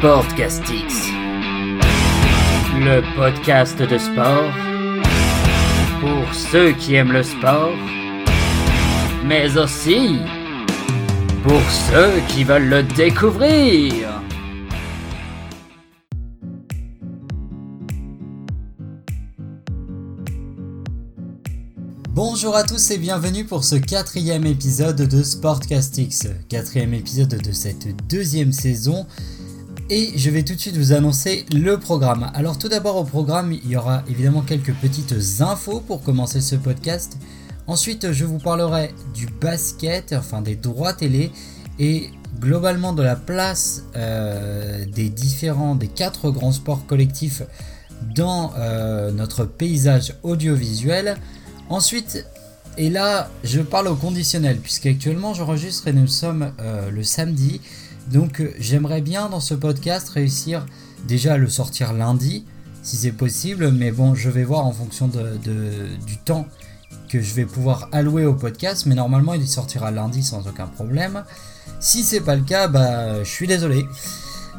Sportcastix, le podcast de sport pour ceux qui aiment le sport, mais aussi pour ceux qui veulent le découvrir. Bonjour à tous et bienvenue pour ce quatrième épisode de Sportcastix, quatrième épisode de cette deuxième saison. Et je vais tout de suite vous annoncer le programme. Alors tout d'abord au programme, il y aura évidemment quelques petites infos pour commencer ce podcast. Ensuite, je vous parlerai du basket, enfin des droits télé et globalement de la place euh, des différents, des quatre grands sports collectifs dans euh, notre paysage audiovisuel. Ensuite, et là, je parle au conditionnel, puisqu'actuellement j'enregistre et nous sommes euh, le samedi. Donc j'aimerais bien dans ce podcast réussir déjà à le sortir lundi, si c'est possible, mais bon, je vais voir en fonction du temps que je vais pouvoir allouer au podcast, mais normalement il sortira lundi sans aucun problème. Si c'est pas le cas, bah je suis désolé,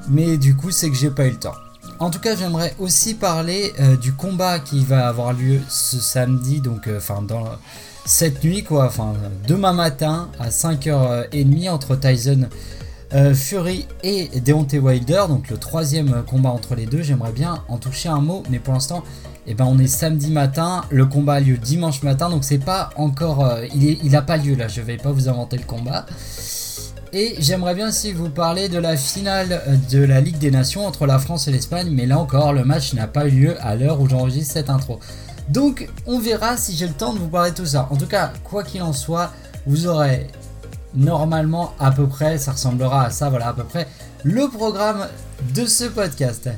mais du coup c'est que j'ai pas eu le temps. En tout cas, j'aimerais aussi parler euh, du combat qui va avoir lieu ce samedi, donc euh, enfin dans cette nuit quoi, enfin demain matin à 5h30 entre Tyson euh, Fury et Deontay Wilder, donc le troisième combat entre les deux. J'aimerais bien en toucher un mot, mais pour l'instant, eh ben, on est samedi matin, le combat a lieu dimanche matin, donc c'est pas encore, il, n'a pas lieu là. Je vais pas vous inventer le combat. Et j'aimerais bien aussi vous parler de la finale de la Ligue des Nations entre la France et l'Espagne, mais là encore, le match n'a pas eu lieu à l'heure où j'enregistre cette intro. Donc, on verra si j'ai le temps de vous parler de tout ça. En tout cas, quoi qu'il en soit, vous aurez normalement à peu près, ça ressemblera à ça, voilà, à peu près, le programme de ce podcast.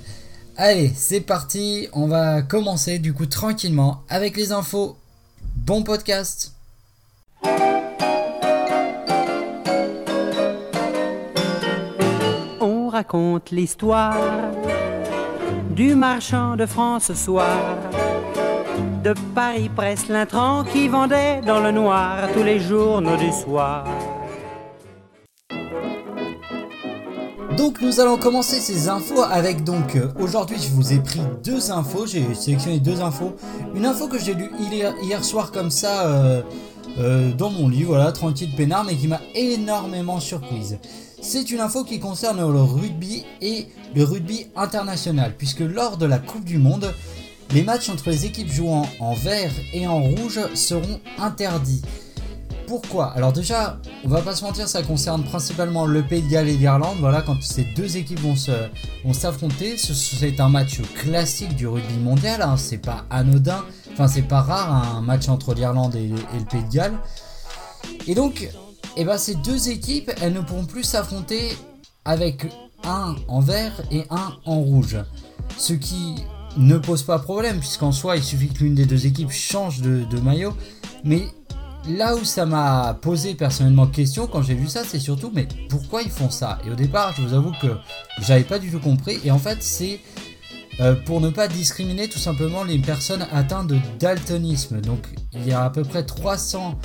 Allez, c'est parti, on va commencer du coup tranquillement avec les infos. Bon podcast raconte l'histoire du marchand de France ce soir. De Paris presse l'intrant qui vendait dans le noir tous les journaux du soir. Donc nous allons commencer ces infos avec donc euh, aujourd'hui je vous ai pris deux infos, j'ai sélectionné deux infos. Une info que j'ai lue hier, soir comme ça euh, euh, dans mon lit, voilà, tranquille peinard, mais qui m'a énormément surprise. C'est une info qui concerne le rugby et le rugby international, puisque lors de la Coupe du Monde, les matchs entre les équipes jouant en vert et en rouge seront interdits. Pourquoi Alors déjà, on va pas se mentir, ça concerne principalement le Pays de Galles et l'Irlande. Voilà, quand ces deux équipes vont s'affronter, c'est un match classique du rugby mondial. Hein. c'est pas anodin, enfin c'est pas rare un match entre l'Irlande et, le Pays de Galles. Et donc, eh ben ces deux équipes, elles ne pourront plus s'affronter avec un en vert et un en rouge. Ce qui ne pose pas problème, puisqu'en soi, il suffit que l'une des deux équipes change de, maillot. Mais là où ça m'a posé personnellement question quand j'ai vu ça, c'est surtout, mais pourquoi ils font ça? Et au départ, je vous avoue que j'avais pas du tout compris. Et en fait, c'est euh, pour ne pas discriminer tout simplement les personnes atteintes de daltonisme. Donc, il y a à peu près 300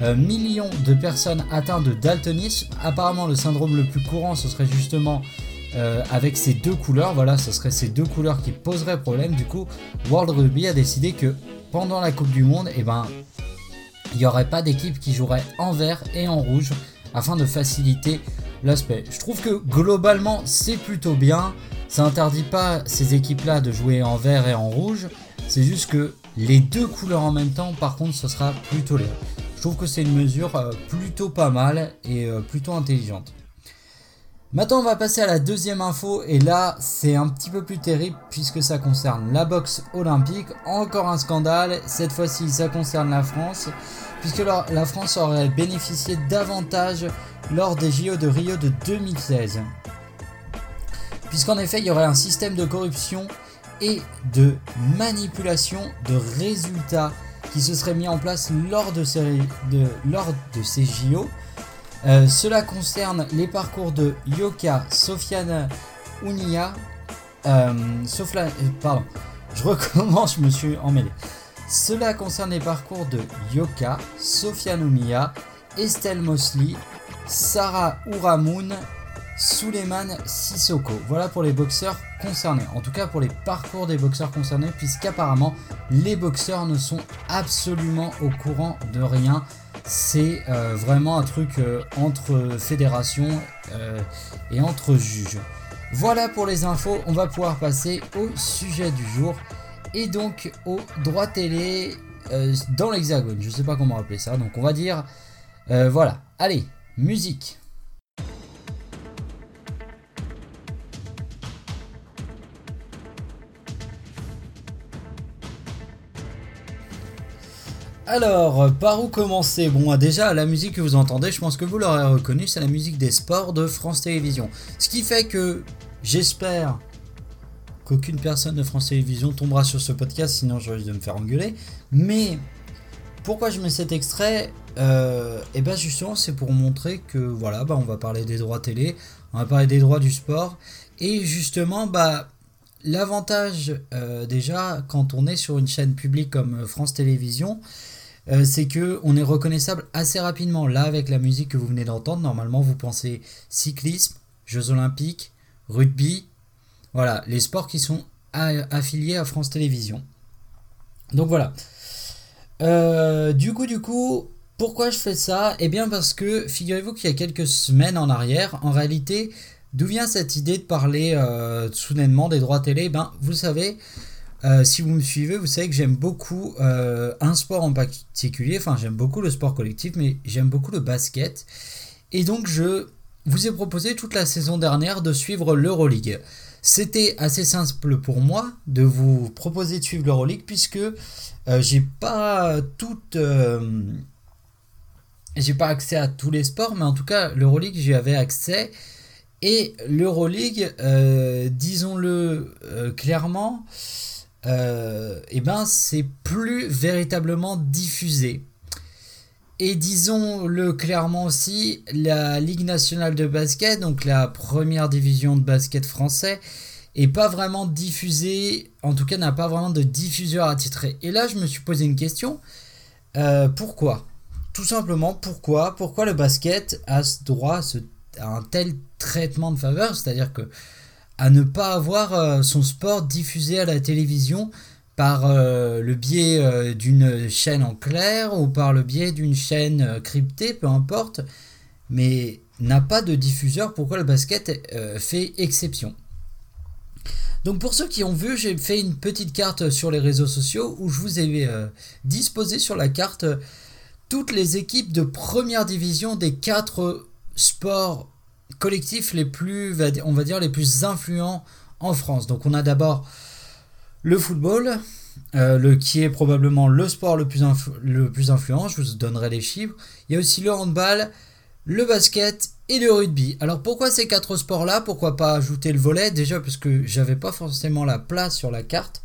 euh, millions de personnes atteintes de daltonisme. Apparemment, le syndrome le plus courant, ce serait justement euh, avec ces deux couleurs. Voilà, ce serait ces deux couleurs qui poseraient problème. Du coup, World Rugby a décidé que pendant la Coupe du Monde, eh ben, il n'y aurait pas d'équipe qui jouerait en vert et en rouge afin de faciliter l'aspect. Je trouve que globalement, c'est plutôt bien. Ça interdit pas ces équipes-là de jouer en vert et en rouge. C'est juste que les deux couleurs en même temps, par contre, ce sera plus toléré. Je trouve que c'est une mesure euh, plutôt pas mal et euh, plutôt intelligente. Maintenant, on va passer à la deuxième info et là, c'est un petit peu plus terrible puisque ça concerne la boxe olympique. Encore un scandale. Cette fois-ci, ça concerne la France puisque la France aurait bénéficié davantage lors des JO de Rio de 2016. Puisqu'en effet, il y aurait un système de corruption et de manipulation de résultats qui se serait mis en place lors de ces, lors de ces JO. Euh, cela concerne les parcours de Yoka, Sofiane Unia, euh, euh, pardon, je recommence, je me suis emmêlé. Cela concerne les parcours de Yoka, Sofiane Unia, Estelle Mosley, Sarah Ouramoun, Suleiman Sissoko. Voilà pour les boxeurs concernés, en tout cas pour les parcours des boxeurs concernés, puisqu'apparemment les boxeurs ne sont absolument au courant de rien. C'est euh, vraiment un truc euh, entre fédérations euh, et entre juges. Voilà pour les infos, on va pouvoir passer au sujet du jour et donc au droit télé dans l'hexagone. Je sais pas comment appeler ça, donc on va dire voilà. Allez, musique. Alors, par où commencer? Bon, déjà, la musique que vous entendez, je pense que vous l'aurez reconnue, c'est la musique des sports de France Télévisions. Ce qui fait que j'espère qu'aucune personne de France Télévisions tombera sur ce podcast, sinon je risque de me faire engueuler. Mais pourquoi je mets cet extrait? Euh, eh bien justement, c'est pour montrer que voilà, bah, on va parler des droits télé, on va parler des droits du sport. Et justement, bah, l'avantage euh, déjà, quand on est sur une chaîne publique comme France Télévisions, euh, c'est que on est reconnaissable assez rapidement. Là, avec la musique que vous venez d'entendre, normalement, vous pensez cyclisme, Jeux Olympiques, rugby, voilà, les sports qui sont affiliés à France Télévisions. Donc voilà. Euh, du coup, du coup, pourquoi je fais ça? Eh bien, parce que figurez-vous qu'il y a quelques semaines en arrière, en réalité, d'où vient cette idée de parler euh, soudainement des droits télé? Ben, vous savez, euh, si vous me suivez, vous savez que j'aime beaucoup euh, un sport en particulier. Enfin, j'aime beaucoup le sport collectif, mais j'aime beaucoup le basket. Et donc, je vous ai proposé toute la saison dernière de suivre l'Euroleague. C'était assez simple pour moi de vous proposer de suivre l'Euroleague puisque euh, j'ai pas j'ai pas accès à tous les sports, mais en tout cas, l'Euroleague, j'y avais accès. Et l'Euroleague, disons-le clairement, euh, eh ben c'est plus véritablement diffusé. Et disons-le clairement aussi, la Ligue nationale de basket, donc la première division de basket français, est pas vraiment diffusée, en tout cas n'a pas vraiment de diffuseur attitré. Et là, je me suis posé une question. Euh, pourquoi? Tout simplement, pourquoi? Pourquoi le basket a ce droit à un tel traitement de faveur? C'est-à-dire que à ne pas avoir euh, son sport diffusé à la télévision par euh, le biais euh, d'une chaîne en clair ou par le biais d'une chaîne cryptée, peu importe, mais n'a pas de diffuseur, pourquoi le basket fait exception? Donc pour ceux qui ont vu, j'ai fait une petite carte sur les réseaux sociaux où je vous ai disposé sur la carte toutes les équipes de première division des quatre sports collectifs les plus, on va dire, les plus influents en France. Donc on a d'abord le football, euh, le, qui est probablement le sport le plus, le plus influent, je vous donnerai les chiffres. Il y a aussi le handball, le basket et le rugby. Alors pourquoi ces quatre sports-là? Pourquoi pas ajouter le volet? Déjà parce que j'avais pas forcément la place sur la carte.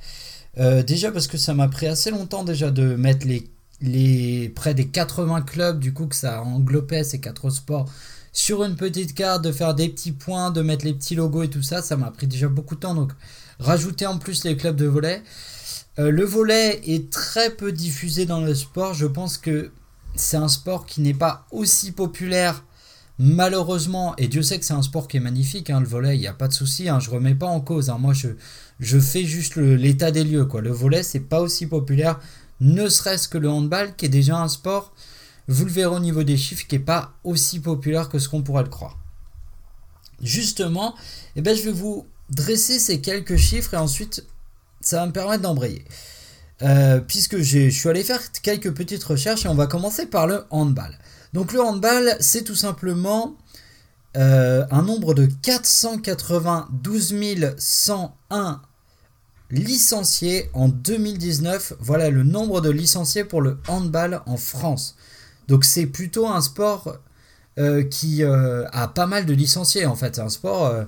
Euh, déjà parce que ça m'a pris assez longtemps déjà de mettre les, les près des 80 clubs du coup que ça englobait ces quatre sports sur une petite carte, de faire des petits points, de mettre les petits logos et tout ça, ça m'a pris déjà beaucoup de temps. Donc rajouter en plus les clubs de volet. Euh, le volet est très peu diffusé dans le sport. Je pense que c'est un sport qui n'est pas aussi populaire malheureusement, et Dieu sait que c'est un sport qui est magnifique, hein, le volet, il n'y a pas de souci, hein, je remets pas en cause. Hein. moi, je, je fais juste l'état des lieux. Le volet, c'est pas aussi populaire, ne serait-ce que le handball, qui est déjà un sport vous le verrez au niveau des chiffres qui n'est pas aussi populaire que ce qu'on pourrait le croire. Justement, eh ben, je vais vous dresser ces quelques chiffres et ensuite ça va me permettre d'embrayer. Euh, puisque je suis allé faire quelques petites recherches et on va commencer par le handball. Donc le handball, c'est tout simplement euh, un nombre de 492 101 licenciés en 2019. Voilà le nombre de licenciés pour le handball en France. Donc c'est plutôt un sport euh, qui euh, a pas mal de licenciés en fait. C'est un sport, euh,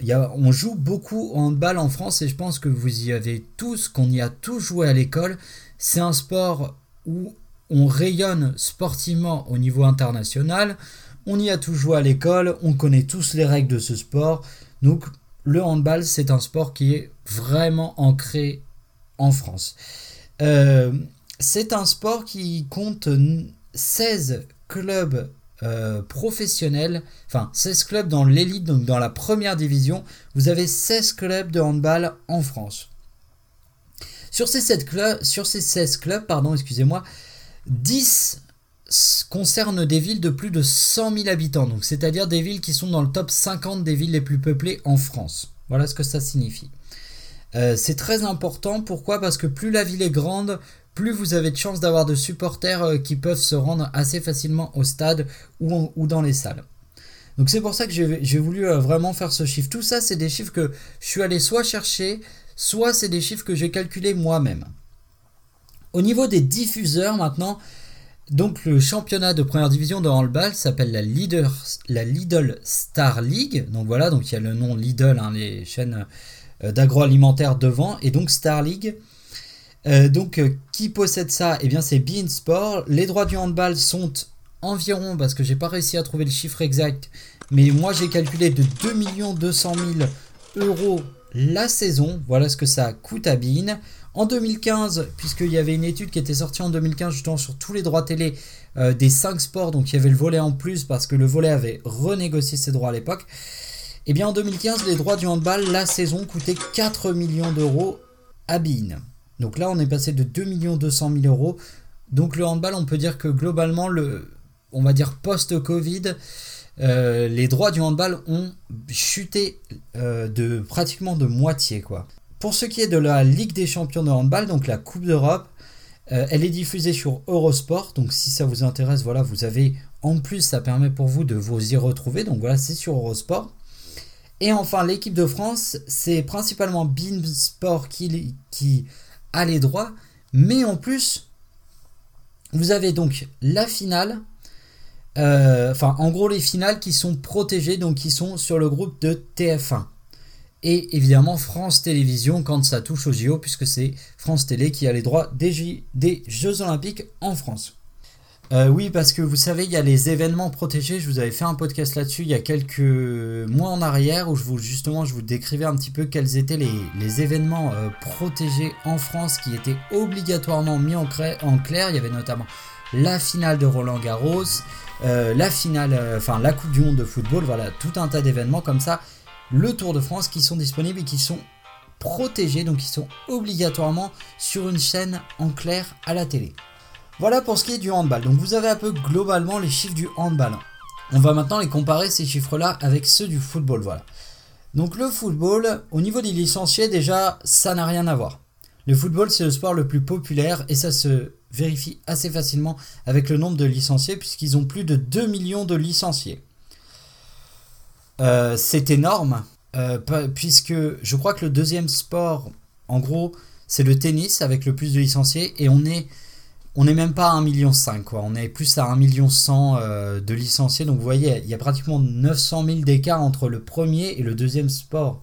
y a, on joue beaucoup en handball en France et je pense que vous y avez tous, qu'on y a tous joué à l'école. C'est un sport où on rayonne sportivement au niveau international. On y a tous joué à l'école, on connaît tous les règles de ce sport. Donc le handball, c'est un sport qui est vraiment ancré en France. c'est un sport qui compte 16 clubs euh, professionnels, enfin 16 clubs dans l'élite, donc dans la première division. Vous avez 16 clubs de handball en France. Sur ces, 7 clubs, sur ces 16 clubs, pardon, excusez-moi, 10 concernent des villes de plus de 100 000 habitants, donc c'est-à-dire des villes qui sont dans le top 50 des villes les plus peuplées en France. Voilà ce que ça signifie. Euh, c'est très important, pourquoi? Parce que plus la ville est grande, plus vous avez de chances d'avoir de supporters euh, qui peuvent se rendre assez facilement au stade ou, dans les salles. Donc c'est pour ça que j'ai voulu euh, vraiment faire ce chiffre. Tout ça, c'est des chiffres que je suis allé soit chercher, soit c'est des chiffres que j'ai calculés moi-même. Au niveau des diffuseurs maintenant, donc le championnat de première division de handball s'appelle la, la Lidl Star League. Donc voilà, donc il y a le nom Lidl, hein, les chaînes euh, d'agroalimentaire devant, et donc Star League. Euh, donc euh, qui possède ça? Eh bien c'est Bein Sport. Les droits du handball sont environ, parce que j'ai pas réussi à trouver le chiffre exact, mais moi j'ai calculé de 2 200 000 euros la saison. Voilà ce que ça coûte à Bein. En 2015, puisqu'il y avait une étude qui était sortie en 2015 justement sur tous les droits télé euh, des 5 sports, donc il y avait le volet en plus parce que le volet avait renégocié ses droits à l'époque. Eh bien en 2015, les droits du handball, la saison coûtait 4 millions d'euros à Bein. Donc là, on est passé de 2 200 000 euros. Donc le handball, on peut dire que globalement, le, on va dire post-Covid, euh, les droits du handball ont chuté euh, de pratiquement de moitié. Pour ce qui est de la Ligue des champions de handball, donc la Coupe d'Europe, euh, elle est diffusée sur Eurosport. Donc si ça vous intéresse, voilà, vous avez en plus, ça permet pour vous de vous y retrouver. Donc voilà, c'est sur Eurosport. Et enfin, l'équipe de France, c'est principalement Bein Sport qui, qui a les droits. Mais en plus, vous avez donc la finale euh, enfin, en gros, les finales qui sont protégées, donc qui sont sur le groupe de TF1. Et évidemment, France Télévisions quand ça touche au JO, puisque c'est France Télé qui a les droits des Jeux Olympiques en France. Euh, oui, parce que vous savez, il y a les événements protégés. Je vous avais fait un podcast là-dessus il y a quelques mois en arrière où je vous, justement je vous décrivais un petit peu quels étaient les, événements euh, protégés en France qui étaient obligatoirement mis en, clair. Il y avait notamment la finale de Roland Garros, euh, la finale, enfin la Coupe du Monde de football, voilà, tout un tas d'événements comme ça, le Tour de France qui sont disponibles et qui sont protégés, donc qui sont obligatoirement sur une chaîne en clair à la télé. Voilà pour ce qui est du handball. Donc vous avez un peu globalement les chiffres du handball. On va maintenant les comparer ces chiffres-là avec ceux du football, voilà. Donc le football, au niveau des licenciés, déjà, ça n'a rien à voir. Le football, c'est le sport le plus populaire et ça se vérifie assez facilement avec le nombre de licenciés puisqu'ils ont plus de 2 millions de licenciés. Euh, c'est énorme euh, puisque je crois que le deuxième sport, en gros, c'est le tennis avec le plus de licenciés et on est on n'est même pas à 1,5 million quoi. On est plus à 1 million 100 euh, de licenciés. Donc vous voyez, il y a pratiquement 900 000 d'écart entre le premier et le deuxième sport.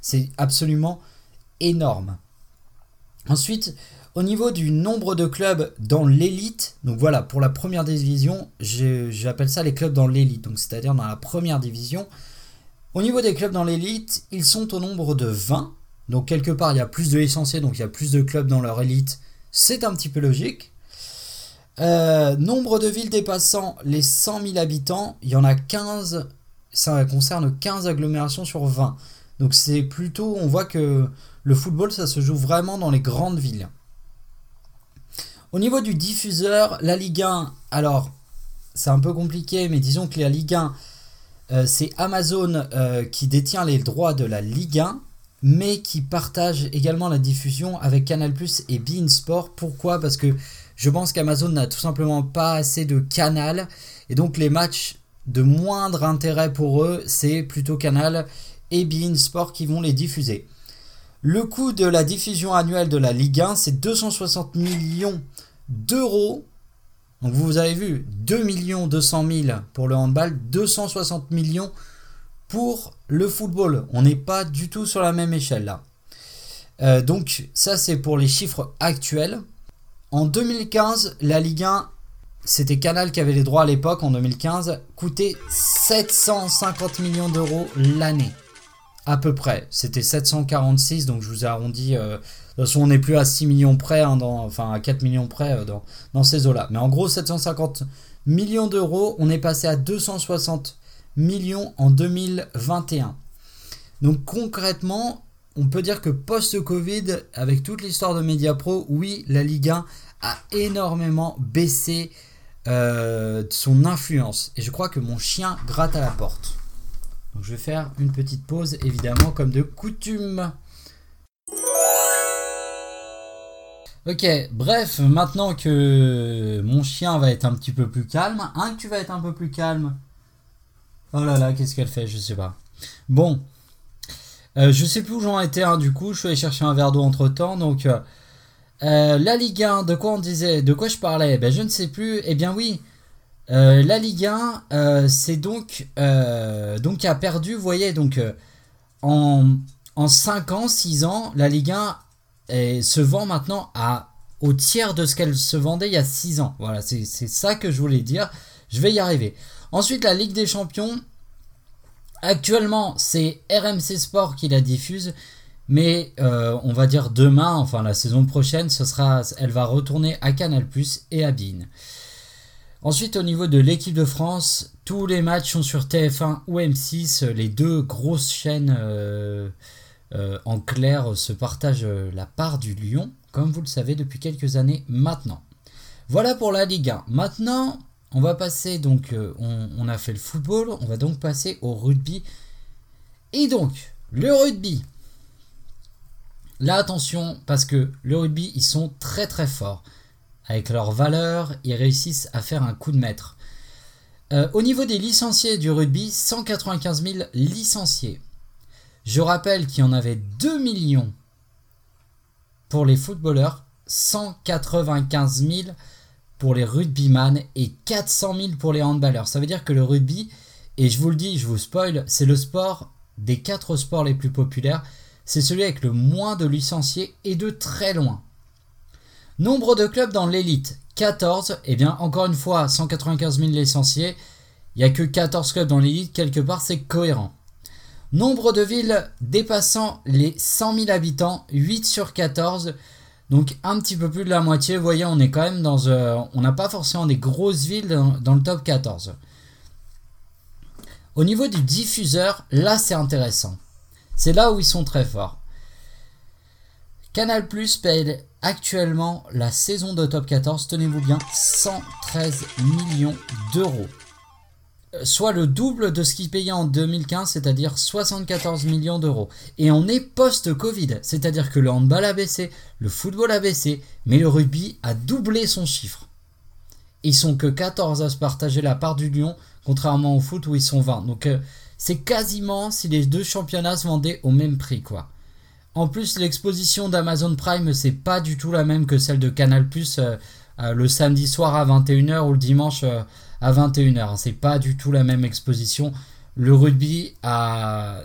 C'est absolument énorme. Ensuite, au niveau du nombre de clubs dans l'élite, donc voilà, pour la première division, j'appelle ça les clubs dans l'élite, donc c'est-à-dire dans la première division. Au niveau des clubs dans l'élite, ils sont au nombre de 20. Donc quelque part, il y a plus de licenciés, donc il y a plus de clubs dans leur élite. C'est un petit peu logique. Euh, nombre de villes dépassant les 100 000 habitants, il y en a 15. Ça concerne 15 agglomérations sur 20. Donc c'est plutôt, on voit que le football, ça se joue vraiment dans les grandes villes. Au niveau du diffuseur, la Ligue 1, alors c'est un peu compliqué, mais disons que la Ligue 1, euh, c'est Amazon euh, qui détient les droits de la Ligue 1, mais qui partage également la diffusion avec Canal et Bein Sport. Pourquoi? Parce que je pense qu'Amazon n'a tout simplement pas assez de canal, et donc les matchs de moindre intérêt pour eux, c'est plutôt Canal et Bein Sport qui vont les diffuser. Le coût de la diffusion annuelle de la Ligue 1, c'est 260 millions d'euros. Donc vous avez vu, 2 200 000 pour le handball, 260 millions pour le football. On n'est pas du tout sur la même échelle là. Euh, donc ça c'est pour les chiffres actuels. En 2015, la Ligue 1, c'était Canal qui avait les droits à l'époque en 2015, coûtait 750 millions d'euros l'année à peu près. C'était 746, donc je vous ai arrondi. Euh, de toute façon, on n'est plus à 6 millions près, hein, enfin à 4 millions près euh, dans, ces eaux-là. Mais en gros, 750 millions d'euros. On est passé à 260 millions en 2021. Donc concrètement, on peut dire que post-Covid, avec toute l'histoire de Mediapro, oui, la Ligue 1 a énormément baissé euh, son influence. Et je crois que mon chien gratte à la porte. Donc je vais faire une petite pause, évidemment, comme de coutume. Ok, bref, maintenant que mon chien va être un petit peu plus calme, hein, que tu vas être un peu plus calme. Oh là là, qu'est-ce qu'elle fait Je sais pas. Bon, euh, je sais plus où j'en étais, hein, du coup, je suis allé chercher un verre d'eau entre temps. Donc, euh, euh, la Ligue 1, de quoi on disait De quoi je parlais? Ben, je ne sais plus. Eh bien, oui, la Ligue 1, c'est donc. donc, a perdu, vous voyez, donc, en, en 5 ans, 6 ans, la Ligue 1 se vend maintenant à, au tiers de ce qu'elle se vendait il y a 6 ans. Voilà, c'est ça que je voulais dire. Je vais y arriver. Ensuite, la Ligue des Champions. Actuellement, c'est RMC Sport qui la diffuse. Mais euh, on va dire demain, enfin la saison prochaine, ce sera, elle va retourner à Canal et à Bein. Ensuite, au niveau de l'équipe de France, tous les matchs sont sur TF1 ou M6. Les deux grosses chaînes euh, euh, en clair se partagent la part du lion, comme vous le savez depuis quelques années maintenant. Voilà pour la Ligue 1. Maintenant, on va passer donc, euh, on, a fait le football, on va donc passer au rugby. Et donc, le rugby. Là, attention, parce que le rugby, ils sont très très forts. Avec leurs valeurs, ils réussissent à faire un coup de maître. Euh, au niveau des licenciés du rugby, 195 000 licenciés. Je rappelle qu'il y en avait 2 millions pour les footballeurs, 195 000 pour les rugbyman et 400 000 pour les handballeurs. Ça veut dire que le rugby, et je vous le dis, je vous spoil, c'est le sport des quatre sports les plus populaires. C'est celui avec le moins de licenciés et de très loin. Nombre de clubs dans l'élite 14. Et eh bien, encore une fois, 195 000 licenciés. Il n'y a que 14 clubs dans l'élite. Quelque part, c'est cohérent. Nombre de villes dépassant les 100 000 habitants, 8 sur 14. Donc un petit peu plus de la moitié, vous voyez, on est quand même dans... Euh, on n'a pas forcément des grosses villes dans, le top 14. Au niveau du diffuseur, là c'est intéressant. C'est là où ils sont très forts. Canal Plus paye actuellement la saison de top 14, tenez-vous bien, 113 millions d'euros soit le double de ce qu'il payait en 2015, c'est-à-dire 74 millions d'euros. Et on est post-Covid, c'est-à-dire que le handball a baissé, le football a baissé, mais le rugby a doublé son chiffre. Ils sont que 14 à se partager la part du lion, contrairement au foot où ils sont 20. Donc euh, c'est quasiment si les deux championnats se vendaient au même prix, quoi. En plus, l'exposition d'Amazon Prime, c'est pas du tout la même que celle de Canal euh, euh, le samedi soir à 21h ou le dimanche à 21h. Hein. C'est pas du tout la même exposition. Le rugby a,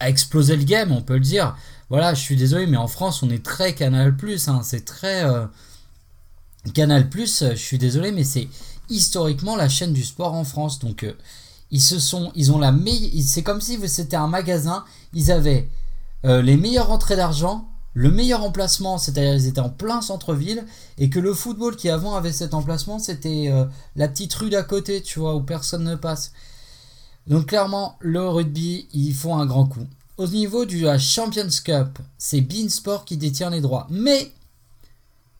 explosé le game, on peut le dire. Voilà, je suis désolé, mais en France, on est très Canal hein. C'est très euh, Canal Je suis désolé, mais c'est historiquement la chaîne du sport en France. Donc, euh, ils se sont, ils ont la meilleure. C'est comme si c'était un magasin. Ils avaient euh, les meilleures entrées d'argent le meilleur emplacement, c'est-à-dire ils étaient en plein centre-ville, et que le football qui avant avait cet emplacement, c'était euh, la petite rue d'à côté, tu vois, où personne ne passe. Donc clairement, le rugby, ils font un grand coup. Au niveau du Champions Cup, c'est Beansport qui détient les droits. Mais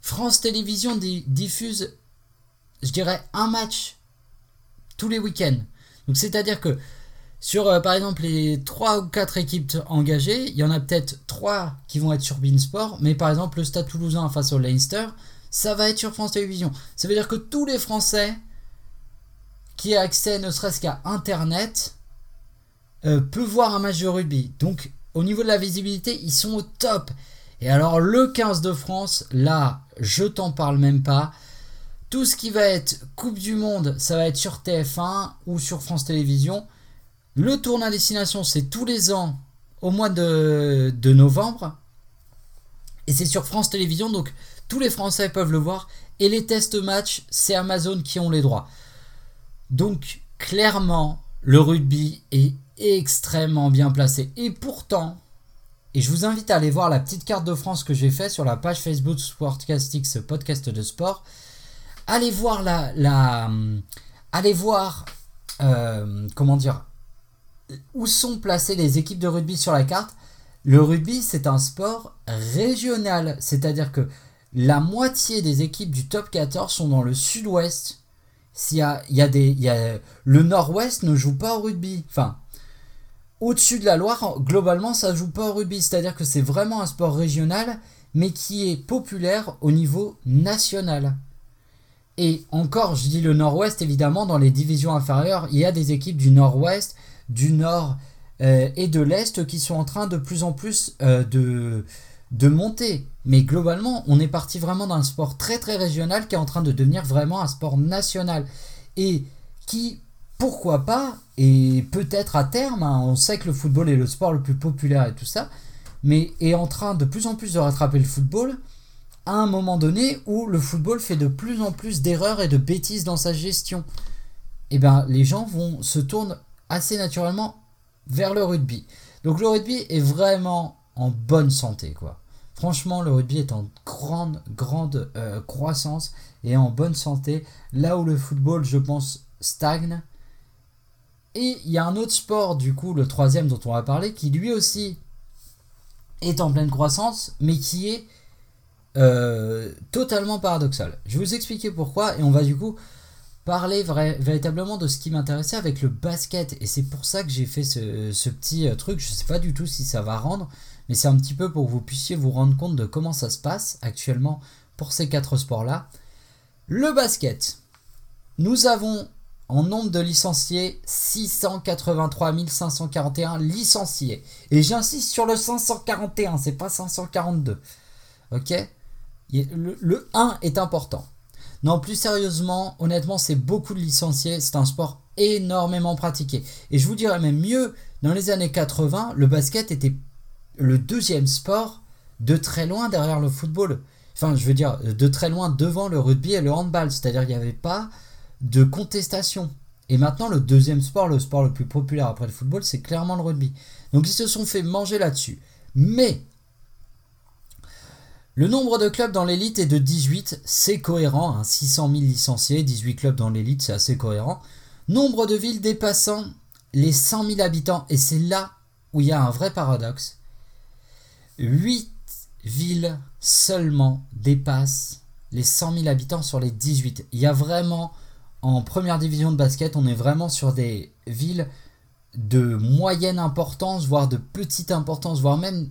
France Télévisions diffuse, je dirais, un match tous les week-ends. Donc c'est-à-dire que sur, euh, par exemple, les 3 ou 4 équipes engagées, il y en a peut-être 3 qui vont être sur Beansport, mais par exemple, le Stade Toulousain face au Leinster, ça va être sur France Télévisions. Ça veut dire que tous les Français qui ont accès ne serait-ce qu'à Internet euh, peuvent voir un match de rugby. Donc, au niveau de la visibilité, ils sont au top. Et alors, le 15 de France, là, je t'en parle même pas. Tout ce qui va être Coupe du Monde, ça va être sur TF1 ou sur France Télévisions. Le tournoi destination, c'est tous les ans au mois de, novembre. Et c'est sur France Télévisions, donc tous les Français peuvent le voir. Et les tests match, c'est Amazon qui ont les droits. Donc clairement, le rugby est extrêmement bien placé. Et pourtant, et je vous invite à aller voir la petite carte de France que j'ai fait sur la page Facebook Sportcastix podcast de sport. allez voir la, la allez voir euh, comment dire où sont placées les équipes de rugby sur la carte. Le rugby, c'est un sport régional, c'est-à-dire que la moitié des équipes du top 14 sont dans le sud-ouest. Y a, des, il y le nord-ouest ne joue pas au rugby. Enfin, au-dessus de la Loire, globalement, ça joue pas au rugby. C'est-à-dire que c'est vraiment un sport régional, mais qui est populaire au niveau national. Et encore, je dis le nord-ouest, évidemment, dans les divisions inférieures, il y a des équipes du nord-ouest, du nord euh, et de l'est qui sont en train de plus en plus euh, de, de monter. Mais globalement, on est parti vraiment d'un sport très très régional qui est en train de devenir vraiment un sport national. Et qui, pourquoi pas, et peut-être à terme, hein, on sait que le football est le sport le plus populaire et tout ça, mais est en train de plus en plus de rattraper le football à un moment donné où le football fait de plus en plus d'erreurs et de bêtises dans sa gestion. Et eh bien les gens vont se tournent assez naturellement vers le rugby. Donc le rugby est vraiment en bonne santé quoi. Franchement, le rugby est en grande, grande euh, croissance et en bonne santé. Là où le football, je pense, stagne. Et il y a un autre sport, du coup, le troisième dont on va parler, qui lui aussi est en pleine croissance, mais qui est euh, totalement paradoxal. Je vais vous expliquer pourquoi et on va du coup parler véritablement de ce qui m'intéressait avec le basket. Et c'est pour ça que j'ai fait ce, petit euh, truc. Je ne sais pas du tout si ça va rendre, mais c'est un petit peu pour que vous puissiez vous rendre compte de comment ça se passe actuellement pour ces quatre sports-là. Le basket. Nous avons en nombre de licenciés 683 541 licenciés. Et j'insiste sur le 541, c'est pas 542. Ok? Le, le 1 est important. Non, plus sérieusement, honnêtement, c'est beaucoup de licenciés. C'est un sport énormément pratiqué. Et je vous dirais même mieux, dans les années 80, le basket était le deuxième sport de très loin derrière le football. Enfin, je veux dire, de très loin devant le rugby et le handball. C'est-à-dire qu'il n'y avait pas de contestation. Et maintenant, le deuxième sport, le sport le plus populaire après le football, c'est clairement le rugby. Donc ils se sont fait manger là-dessus. Mais le nombre de clubs dans l'élite est de 18, c'est cohérent, 600 hein. 000 licenciés, 18 clubs dans l'élite, c'est assez cohérent. Nombre de villes dépassant les 100 000 habitants, et c'est là où il y a un vrai paradoxe. 8 villes seulement dépassent les 100 000 habitants sur les 18. Il y a vraiment, en première division de basket, on est vraiment sur des villes de moyenne importance, voire de petite importance, voire même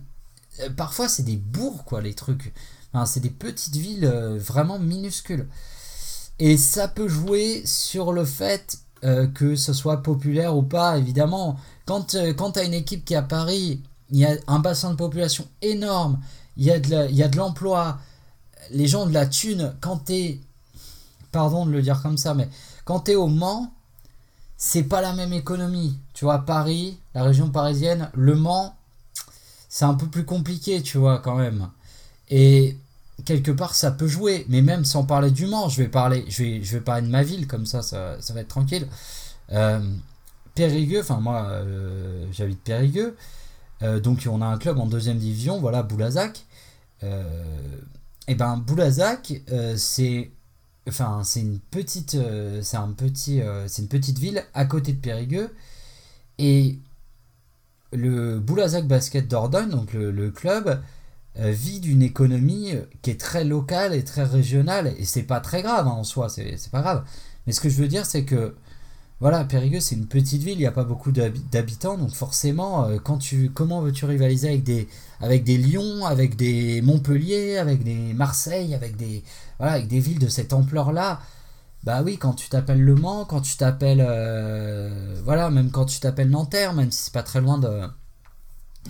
parfois c'est des bourgs quoi les trucs. c'est des petites villes euh, vraiment minuscules. Et ça peut jouer sur le fait euh, que ce soit populaire ou pas, évidemment. Quand, tu une équipe qui est à Paris, il y a un bassin de population énorme, il y a de l'emploi, les gens de la thune. Quand tu es, pardon de le dire comme ça, mais quand tu es au Mans, c'est pas la même économie. Tu vois, Paris, la région parisienne, Le Mans, c'est un peu plus compliqué, tu vois, quand même. Et quelque part, ça peut jouer. Mais même sans parler du Mans, je vais parler, je vais, je vais parler de ma ville, comme ça, ça, va être tranquille. Euh, Périgueux, enfin moi, euh, j'habite Périgueux. Euh, donc on a un club en deuxième division, voilà, Boulazac. et ben Boulazac, c'est enfin c'est une petite c'est un petit c'est une petite ville à côté de Périgueux et le Boulazac Basket Dordogne, donc le, club, euh, vit d'une économie qui est très locale et très régionale. Et c'est pas très grave hein, en soi, c'est pas grave. Mais ce que je veux dire, c'est que voilà, Périgueux, c'est une petite ville, il n'y a pas beaucoup d'habitants, donc forcément, euh, quand tu, comment veux-tu rivaliser avec des, avec des Lyon, avec des Montpellier, avec des Marseille, avec des, voilà, avec des villes de cette ampleur-là bah oui, quand tu t'appelles Le Mans, quand tu t'appelles. Euh, voilà, même quand tu t'appelles Nanterre, même si c'est pas très loin de.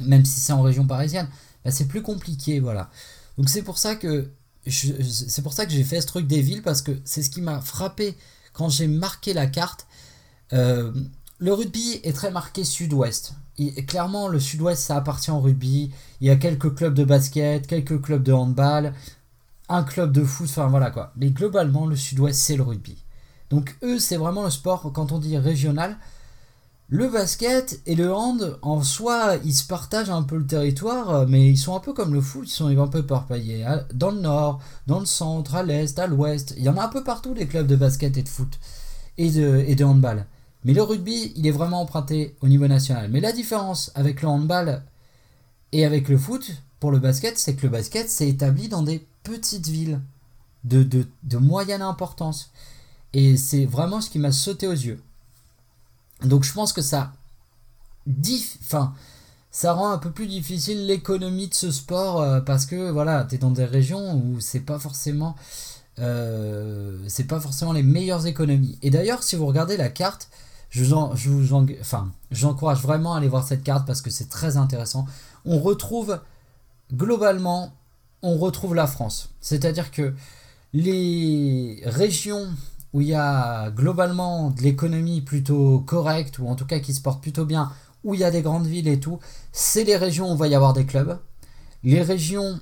Même si c'est en région parisienne, bah c'est plus compliqué, voilà. Donc c'est pour ça que. C'est pour ça que j'ai fait ce truc des villes, parce que c'est ce qui m'a frappé quand j'ai marqué la carte. Euh, le rugby est très marqué sud-ouest. Clairement, le sud-ouest, ça appartient au rugby. Il y a quelques clubs de basket, quelques clubs de handball, un club de foot, enfin voilà quoi. Mais globalement, le sud-ouest, c'est le rugby. Donc eux, c'est vraiment le sport, quand on dit régional, Le basket et le hand, en soi, ils se partagent un peu le territoire, mais ils sont un peu comme le foot, ils sont un peu parpaillés. Dans le nord, dans le centre, à l'est, à l'ouest, il y en a un peu partout des clubs de basket et de foot et de handball. Mais le rugby, il est vraiment emprunté au niveau national. Mais la différence avec le handball et avec le foot, pour le basket, c'est que le basket s'est établi dans des petites villes de, moyenne importance. Et c'est vraiment ce qui m'a sauté aux yeux. Donc je pense que ça, enfin, ça rend un peu plus difficile l'économie de ce sport euh, parce que voilà, tu es dans des régions où c'est pas forcément euh, c'est pas forcément les meilleures économies. Et d'ailleurs, si vous regardez la carte, je vous, en, je vous j'encourage vraiment à aller voir cette carte parce que c'est très intéressant. On retrouve globalement, on retrouve la France. C'est-à-dire que les régions où il y a globalement de l'économie plutôt correcte, ou en tout cas qui se porte plutôt bien, où il y a des grandes villes et tout, c'est les régions où il va y avoir des clubs. Les régions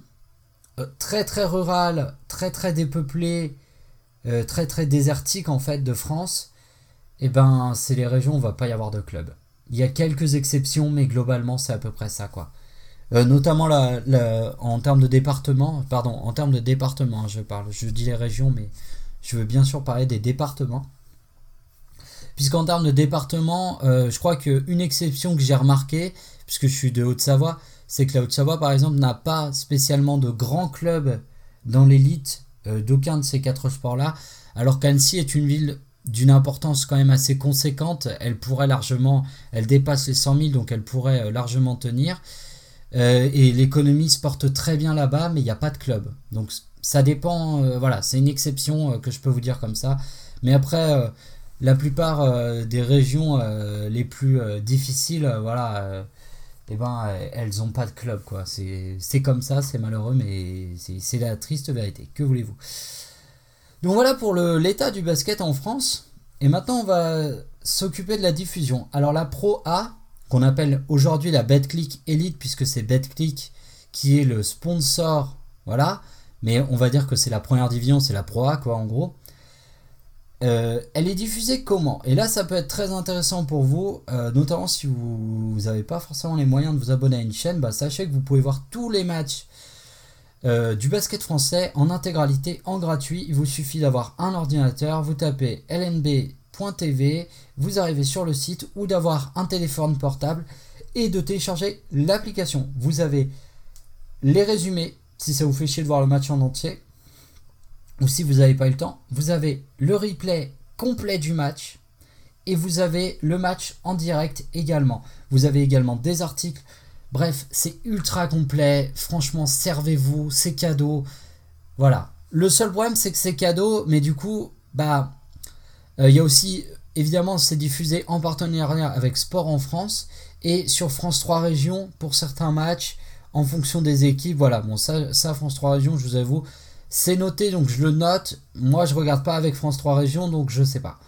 euh, très très rurales, très très dépeuplées, euh, très très désertiques en fait de France, et eh ben c'est les régions où il va pas y avoir de clubs. Il y a quelques exceptions, mais globalement c'est à peu près ça quoi. Euh, notamment la, en termes de département, pardon, en termes de département, hein, je parle, je dis les régions, mais je veux bien sûr parler des départements. Puisqu'en termes de département, euh, je crois qu'une exception que j'ai remarqué, puisque je suis de Haute-Savoie, c'est que la Haute-Savoie, par exemple, n'a pas spécialement de grands clubs dans l'élite euh, d'aucun de ces quatre sports-là, alors qu'Annecy est une ville d'une importance quand même assez conséquente. Elle pourrait largement, elle dépasse les 100 000, donc elle pourrait largement tenir. Et l'économie se porte très bien là-bas, mais il n'y a pas de club. Donc ça dépend, euh, voilà, c'est une exception euh, que je peux vous dire comme ça. Mais après, euh, la plupart des régions les plus difficiles, voilà, eh ben, elles n'ont pas de club, quoi. C'est comme ça, c'est malheureux, mais c'est la triste vérité. Que voulez-vous? Donc voilà pour l'état du basket en France. Et maintenant, on va s'occuper de la diffusion. Alors la Pro A, qu'on appelle aujourd'hui la BetClick Elite, puisque c'est BetClick qui est le sponsor, voilà, mais on va dire que c'est la première division, c'est la Pro A, quoi, en gros. Euh, elle est diffusée comment? Et là, ça peut être très intéressant pour vous, euh, notamment si vous n'avez pas forcément les moyens de vous abonner à une chaîne. Bah, sachez que vous pouvez voir tous les matchs euh, du basket français en intégralité, en gratuit. Il vous suffit d'avoir un ordinateur, vous tapez lnb.tv, vous arrivez sur le site ou d'avoir un téléphone portable et de télécharger l'application. Vous avez les résumés si ça vous fait chier de voir le match en entier, ou si vous n'avez pas eu le temps, vous avez le replay complet du match et vous avez le match en direct également. Vous avez également des articles. Bref, c'est ultra complet. Franchement, servez-vous, c'est cadeau. Voilà. Le seul problème, c'est que c'est cadeau, mais du coup, bah, il y a aussi, évidemment, c'est diffusé en partenariat avec Sport en France et sur France 3 Régions pour certains matchs en fonction des équipes. Voilà, bon, ça, ça France 3 Régions, je vous avoue, c'est noté, donc je le note. Moi, je regarde pas avec France 3 Régions, donc je sais pas.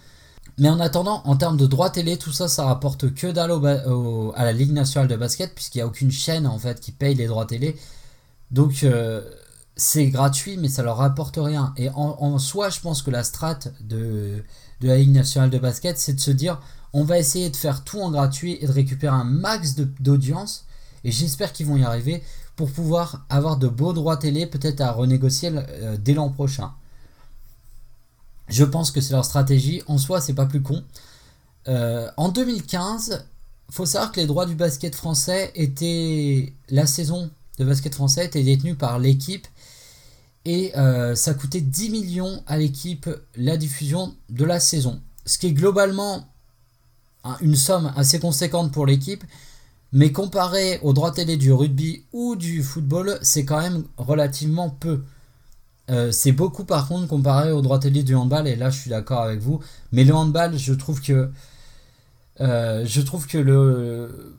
Mais en attendant, en termes de droits télé, tout ça, ça rapporte que dalle à la Ligue nationale de basket, puisqu'il n'y a aucune chaîne en fait qui paye les droits télé. Donc euh, c'est gratuit, mais ça leur rapporte rien. Et en, soi, je pense que la strat de, de la Ligue nationale de basket, c'est de se dire on va essayer de faire tout en gratuit et de récupérer un max d'audience et j'espère qu'ils vont y arriver pour pouvoir avoir de beaux droits télé, peut-être à renégocier euh, dès l'an prochain. Je pense que c'est leur stratégie. En soi, c'est pas plus con. Euh, en 2015, faut savoir que les droits du basket français étaient. La saison de basket français était détenue par l'équipe. Et euh, ça coûtait 10 millions à l'équipe la diffusion de la saison. Ce qui est globalement une somme assez conséquente pour l'équipe. Mais comparé aux droits télé du rugby ou du football, c'est quand même relativement peu. Euh, c'est beaucoup par contre comparé aux droits télé du handball, et là je suis d'accord avec vous. Mais le handball, je trouve que, euh, je trouve que le,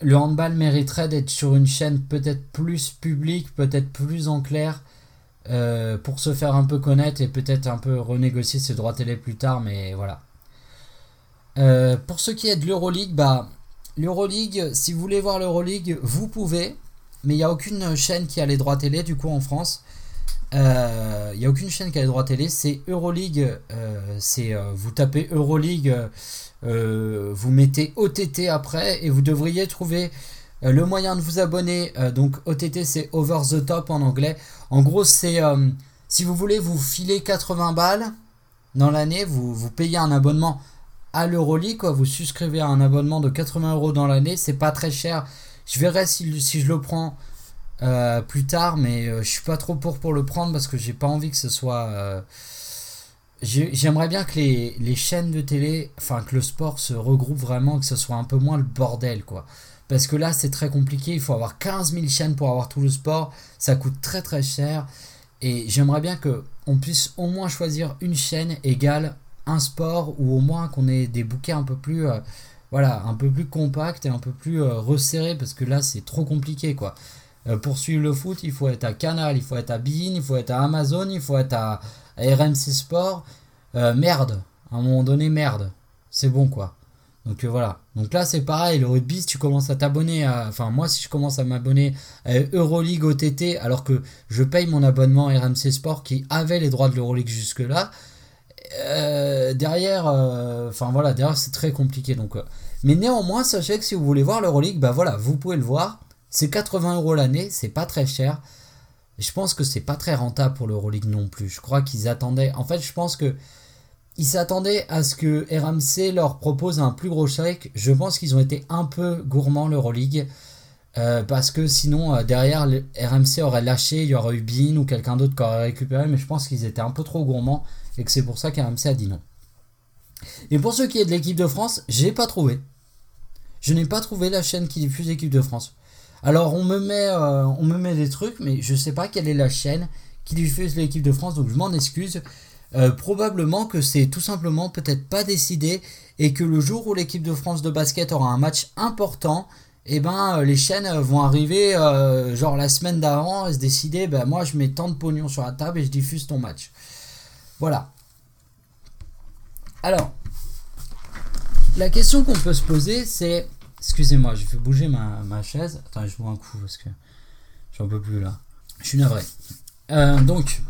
le handball mériterait d'être sur une chaîne peut-être plus publique, peut-être plus en clair, euh, pour se faire un peu connaître et peut-être un peu renégocier ses droits télé plus tard, mais voilà. pour ce qui est de l'Euroleague, bah L'Euroleague, si vous voulez voir l'Euroleague, vous pouvez, mais il n'y a aucune chaîne qui a les droits télé du coup en France. il euh, n'y a aucune chaîne qui a les droits télé. C'est Euroleague. Euh, c'est euh, vous tapez Euroleague, vous mettez OTT après et vous devriez trouver le moyen de vous abonner. donc OTT c'est Over the Top en anglais. En gros c'est si vous voulez vous filer 80 balles dans l'année, vous, vous payez un abonnement à l'Euroleague. Quoi. Vous souscrivez à un abonnement de 80 euros dans l'année. C'est pas très cher. Je verrai si, je le prends euh, plus tard, mais euh, je suis pas trop pour pour le prendre parce que j'ai pas envie que ce soit. Euh, j'aimerais bien que les, les, chaînes de télé, enfin que le sport se regroupe vraiment, que ce soit un peu moins le bordel, quoi. Parce que là, c'est très compliqué. Il faut avoir 15 000 chaînes pour avoir tout le sport. Ça coûte très très cher. Et j'aimerais bien que on puisse au moins choisir une chaîne égale un sport ou au moins qu'on ait des bouquets un peu plus voilà un peu plus compacts et un peu plus resserrés parce que là c'est trop compliqué quoi euh, pour suivre le foot, il faut être à Canal, il faut être à Bein, il faut être à Amazon, il faut être à, RMC Sport. Euh, merde, à un moment donné, merde. C'est bon quoi. Donc euh, voilà. Donc là, c'est pareil. Le rugby, si tu commences à t'abonner à. Enfin, moi, si je commence à m'abonner à Euroleague OTT, alors que je paye mon abonnement RMC Sport qui avait les droits de l'Euroleague jusque-là, derrière. Enfin voilà, derrière, c'est très compliqué. Donc. mais néanmoins, sachez que si vous voulez voir l'Euroleague, bah voilà, vous pouvez le voir. C'est 80 euros l'année, c'est pas très cher. Je pense que c'est pas très rentable pour l'Euroleague non plus. Je crois qu'ils attendaient. En fait, je pense que ils s'attendaient à ce que RMC leur propose un plus gros chèque. Je pense qu'ils ont été un peu gourmands l'Euroleague. Euh, parce que sinon, euh, derrière, RMC aurait lâché, il y aurait eu Bean ou quelqu'un d'autre qui aurait récupéré, mais je pense qu'ils étaient un peu trop gourmands et que c'est pour ça qu'RMC a dit non. Et pour ce qui est de l'équipe de France, j'ai pas trouvé. Je n'ai pas trouvé la chaîne qui diffuse l'équipe de France. Alors on me met, euh, on me met des trucs, mais je sais pas quelle est la chaîne qui diffuse l'équipe de France, donc je m'en excuse. Euh, probablement que c'est tout simplement peut-être pas décidé et que le jour où l'équipe de France de basket aura un match important, eh ben euh, les chaînes vont arriver genre la semaine d'avant et se décider ben moi je mets tant de pognon sur la table et je diffuse ton match. Voilà. Alors, la question qu'on peut se poser c'est Excusez-moi, je vais bouger ma, chaise. Attends, je bois un coup parce que j'en peux plus là. Je suis navré. Euh, donc,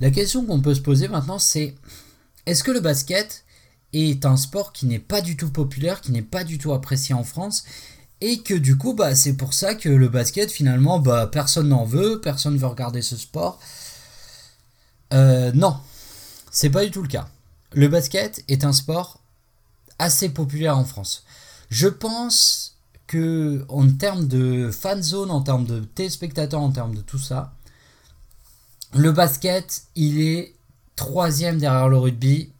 la question qu'on peut se poser maintenant, c'est est-ce que le basket est un sport qui n'est pas du tout populaire, qui n'est pas du tout apprécié en France et que du coup, bah, c'est pour ça que le basket, finalement, bah, personne n'en veut, personne ne veut regarder ce sport? Euh, non, c'est pas du tout le cas. Le basket est un sport assez populaire en France. Je pense que en termes de fan zone, en termes de téléspectateurs, en termes de tout ça, le basket, il est troisième derrière le rugby.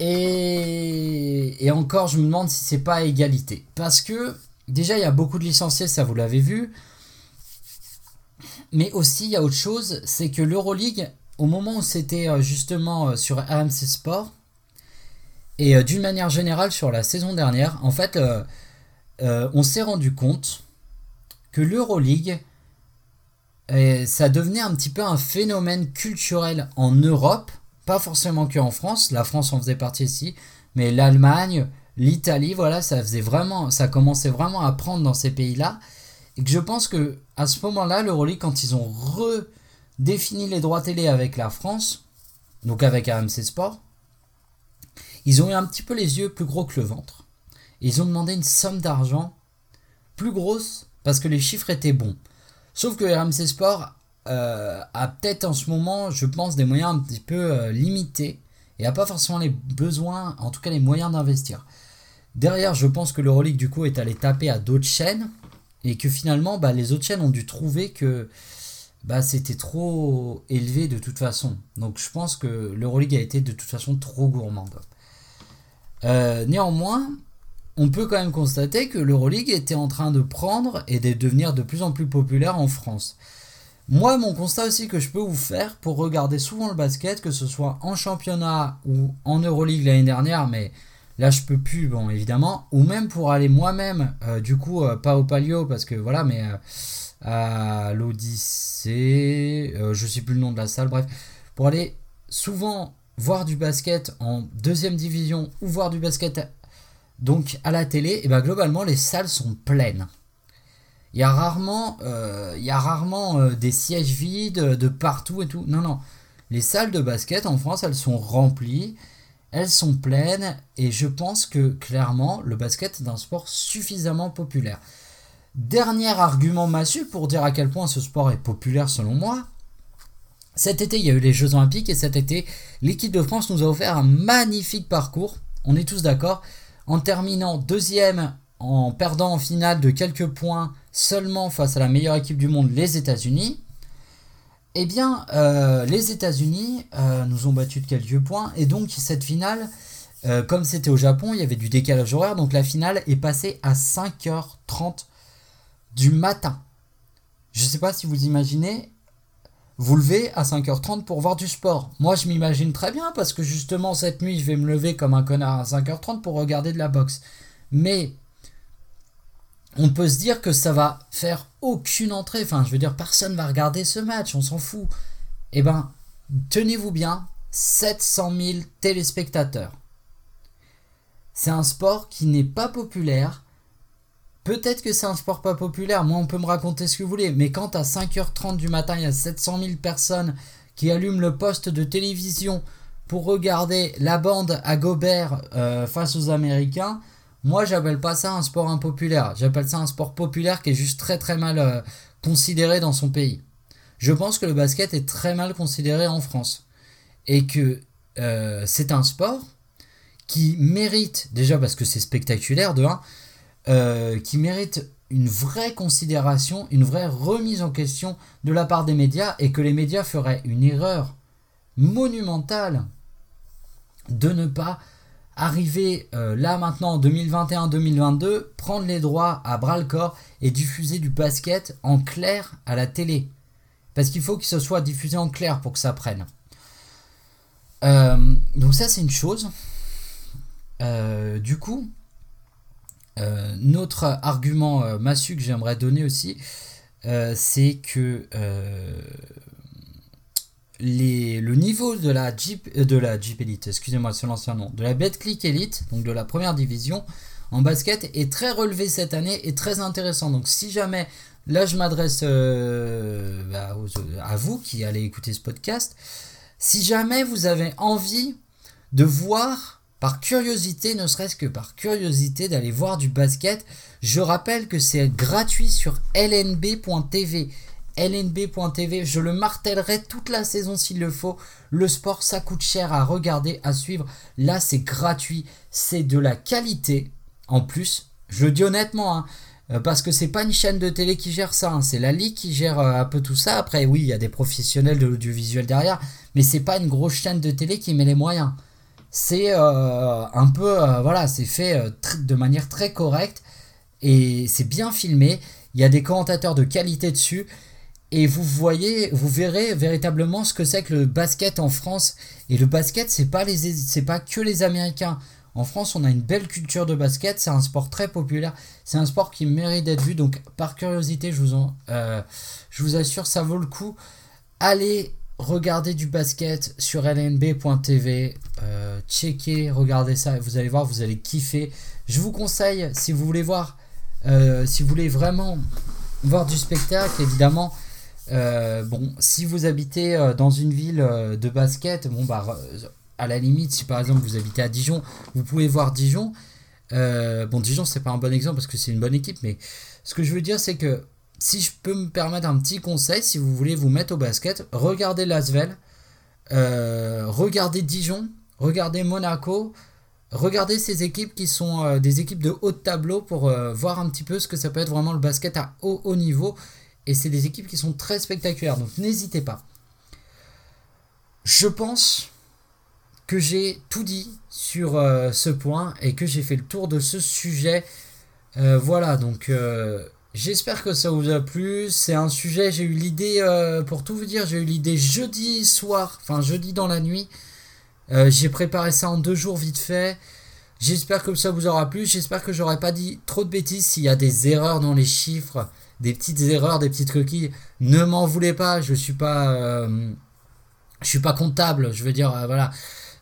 Et, encore, je me demande si c'est pas à égalité. Parce que déjà, il y a beaucoup de licenciés, ça vous l'avez vu. Mais aussi, il y a autre chose, c'est que l'Euroleague, au moment où c'était euh, justement euh, sur RMC Sport, et euh, d'une manière générale, sur la saison dernière, en fait, on s'est rendu compte que l'Euroleague, ça devenait un petit peu un phénomène culturel en Europe, pas forcément que en France, la France en faisait partie ici, mais l'Allemagne, l'Italie, voilà, ça faisait vraiment, ça commençait vraiment à prendre dans ces pays-là, et que je pense que à ce moment-là, l'Euroleague, quand ils ont redéfini les droits télé avec la France, donc avec RMC Sport, ils ont eu un petit peu les yeux plus gros que le ventre. ils ont demandé une somme d'argent plus grosse parce que les chiffres étaient bons. Sauf que RMC Sport euh, a peut-être en ce moment, je pense, des moyens un petit peu euh, limités et n'a pas forcément les besoins, en tout cas les moyens d'investir. Derrière, je pense que l'Euroleague du coup est allé taper à d'autres chaînes et que finalement, bah, les autres chaînes ont dû trouver que bah, c'était trop élevé de toute façon. Donc je pense que l'Euroleague a été de toute façon trop gourmande. Euh, néanmoins, on peut quand même constater que l'Euroleague était en train de prendre et de devenir de plus en plus populaire en France. Moi, mon constat aussi que je peux vous faire pour regarder souvent le basket, que ce soit en championnat ou en Euroleague l'année dernière, mais là je peux plus, bon évidemment, ou même pour aller moi-même, euh, du coup, euh, pas au Palio parce que voilà, mais à l'Odyssée, je sais plus le nom de la salle, bref, pour aller souvent voir du basket en deuxième division ou voir du basket donc à la télé, et ben globalement les salles sont pleines. Il y a rarement, euh, euh, des sièges vides de partout et tout. Non, non. Les salles de basket en France, elles sont remplies, elles sont pleines, et je pense que clairement, le basket est un sport suffisamment populaire. Dernier argument massu pour dire à quel point ce sport est populaire selon moi. Cet été, il y a eu les Jeux Olympiques et cet été, l'équipe de France nous a offert un magnifique parcours. On est tous d'accord. En terminant deuxième, en perdant en finale de quelques points seulement face à la meilleure équipe du monde, les États-Unis. Eh bien, euh, les États-Unis euh, nous ont battus de quelques points et donc cette finale, euh, comme c'était au Japon, il y avait du décalage horaire, donc la finale est passée à 5h30 du matin. Je ne sais pas si vous imaginez, vous levez à 5h30 pour voir du sport. Moi, je m'imagine très bien parce que justement, cette nuit, je vais me lever comme un connard à 5h30 pour regarder de la boxe. Mais on peut se dire que ça va faire aucune entrée. Enfin, je veux dire, personne va regarder ce match, on s'en fout. Eh ben, tenez-vous bien, 700 000 téléspectateurs. C'est un sport qui n'est pas populaire. Peut-être que c'est un sport pas populaire, moi on peut me raconter ce que vous voulez, mais quand à 5h30 du matin il y a 700 000 personnes qui allument le poste de télévision pour regarder la bande à Gobert euh, face aux Américains, moi, j'appelle pas ça un sport impopulaire. J'appelle ça un sport populaire qui est juste très très mal euh, considéré dans son pays. Je pense que le basket est très mal considéré en France. Et que euh, c'est un sport qui mérite, déjà parce que c'est spectaculaire de 1, euh, qui mérite une vraie considération, une vraie remise en question de la part des médias et que les médias feraient une erreur monumentale de ne pas arriver euh, là maintenant en 2021-2022, prendre les droits à bras le corps et diffuser du basket en clair à la télé. Parce qu'il faut que ce soit diffusé en clair pour que ça prenne. Euh, donc ça c'est une chose. Du coup, notre argument massu que j'aimerais donner aussi, c'est que le niveau de la Jeep, euh, de la Jeep Elite, excusez-moi, c'est l'ancien nom, de la Betclic Elite, donc de la première division en basket, est très relevé cette année et très intéressant. Donc si jamais, là je m'adresse euh, bah, à vous qui allez écouter ce podcast, si jamais vous avez envie de voir par curiosité, ne serait-ce que par curiosité, d'aller voir du basket, je rappelle que c'est gratuit sur lnb.tv lnb.tv. Je le martèlerai toute la saison s'il le faut. Le sport, ça coûte cher à regarder, à suivre. Là, c'est gratuit. C'est de la qualité. En plus, je le dis honnêtement, hein, euh, parce que c'est pas une chaîne de télé qui gère ça. Hein. c'est la Ligue qui gère euh, un peu tout ça. Après, oui, il y a des professionnels de l'audiovisuel derrière. Mais c'est pas une grosse chaîne de télé qui met les moyens. C'est euh, un peu. voilà, c'est fait de manière très correcte. Et c'est bien filmé. Il y a des commentateurs de qualité dessus et vous voyez, vous verrez véritablement ce que c'est que le basket en France. Et le basket, c'est pas les, c'est pas que les Américains. En France, on a une belle culture de basket. C'est un sport très populaire. C'est un sport qui mérite d'être vu. Donc, par curiosité, je vous en, euh, je vous assure, ça vaut le coup. Allez regarder du basket sur lnb.tv. Euh, checkez, regardez ça. Vous allez voir, vous allez kiffer. Je vous conseille, si vous voulez voir, euh, si vous voulez vraiment voir du spectacle, évidemment. Euh, bon, si vous habitez dans une ville de basket, bon bah à la limite, si par exemple vous habitez à Dijon, vous pouvez voir Dijon. bon, Dijon c'est pas un bon exemple parce que c'est une bonne équipe, mais ce que je veux dire c'est que si je peux me permettre un petit conseil, si vous voulez vous mettre au basket, regardez Lasvel, regardez Dijon, regardez Monaco, regardez ces équipes qui sont des équipes de haut de tableau pour voir un petit peu ce que ça peut être vraiment le basket à haut, haut niveau et c'est des équipes qui sont très spectaculaires, donc n'hésitez pas. Je pense que j'ai tout dit sur euh, ce point et que j'ai fait le tour de ce sujet. Euh, voilà, donc euh, j'espère que ça vous a plu. C'est un sujet, j'ai eu l'idée, pour tout vous dire, j'ai eu l'idée jeudi soir, enfin jeudi dans la nuit. j'ai préparé ça en deux jours vite fait. J'espère que ça vous aura plu. J'espère que j'aurai pas dit trop de bêtises s'il y a des erreurs dans les chiffres des petites erreurs, des petites coquilles. Ne m'en voulez pas, je suis pas, euh, je suis pas comptable. Je veux dire, euh, voilà,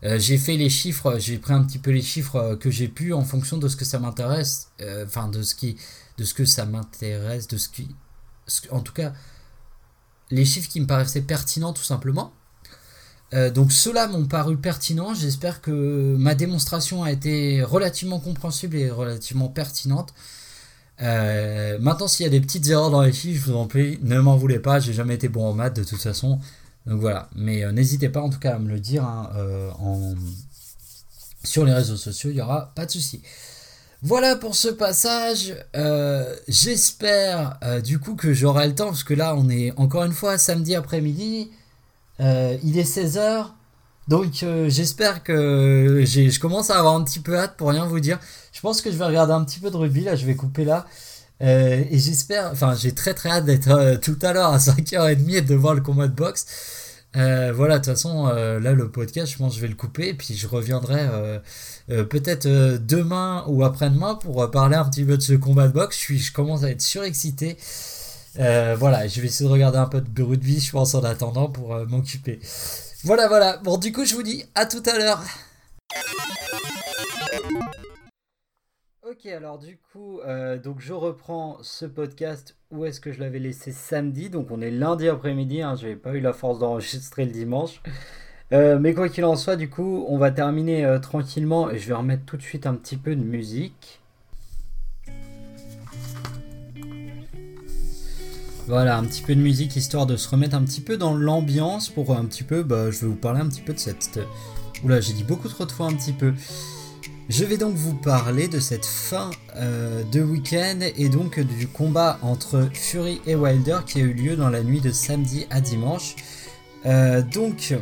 j'ai fait les chiffres, j'ai pris un petit peu les chiffres que j'ai pu en fonction de ce que ça m'intéresse, enfin de ce qui, de ce que ça m'intéresse, de ce qui, en tout cas, les chiffres qui me paraissaient pertinents tout simplement. Euh, donc ceux-là m'ont paru pertinents. J'espère que ma démonstration a été relativement compréhensible et relativement pertinente. Euh, maintenant, s'il y a des petites erreurs dans les chiffres, je vous en prie, ne m'en voulez pas. J'ai jamais été bon en maths de toute façon. Donc voilà. Mais euh, n'hésitez pas en tout cas à me le dire hein, sur les réseaux sociaux. Il n'y aura pas de souci. Voilà pour ce passage. J'espère du coup que j'aurai le temps parce que là, on est encore une fois samedi après-midi. Euh, il est 16h. Donc euh, j'espère que je commence à avoir un petit peu hâte pour rien vous dire. Je pense que je vais regarder un petit peu de rugby là, je vais couper là. Euh, et j'espère, enfin j'ai très très hâte d'être tout à l'heure à 5h30 et de voir le combat de boxe. Voilà, de toute façon, là le podcast, je pense je vais le couper puis je reviendrai peut-être demain ou après-demain pour parler un petit peu de ce combat de boxe. Je, commence à être surexcité. Euh, voilà, je vais essayer de regarder un peu de rugby, je pense, en attendant pour euh, m'occuper. Voilà, voilà. Bon, du coup, je vous dis à tout à l'heure. Ok, alors du coup, euh, donc je reprends ce podcast. Où est-ce que je l'avais laissé samedi Donc on est lundi après-midi. Hein, je n'avais pas eu la force d'enregistrer le dimanche. mais quoi qu'il en soit, du coup, on va terminer tranquillement et je vais remettre tout de suite un petit peu de musique. Voilà, un petit peu de musique histoire de se remettre un petit peu dans l'ambiance pour un petit peu, bah, je vais vous parler un petit peu de cette... Oula, j'ai dit beaucoup trop de fois un petit peu. Je vais donc vous parler de cette fin euh, de week-end et donc du combat entre Fury et Wilder qui a eu lieu dans la nuit de samedi à dimanche. Euh, donc,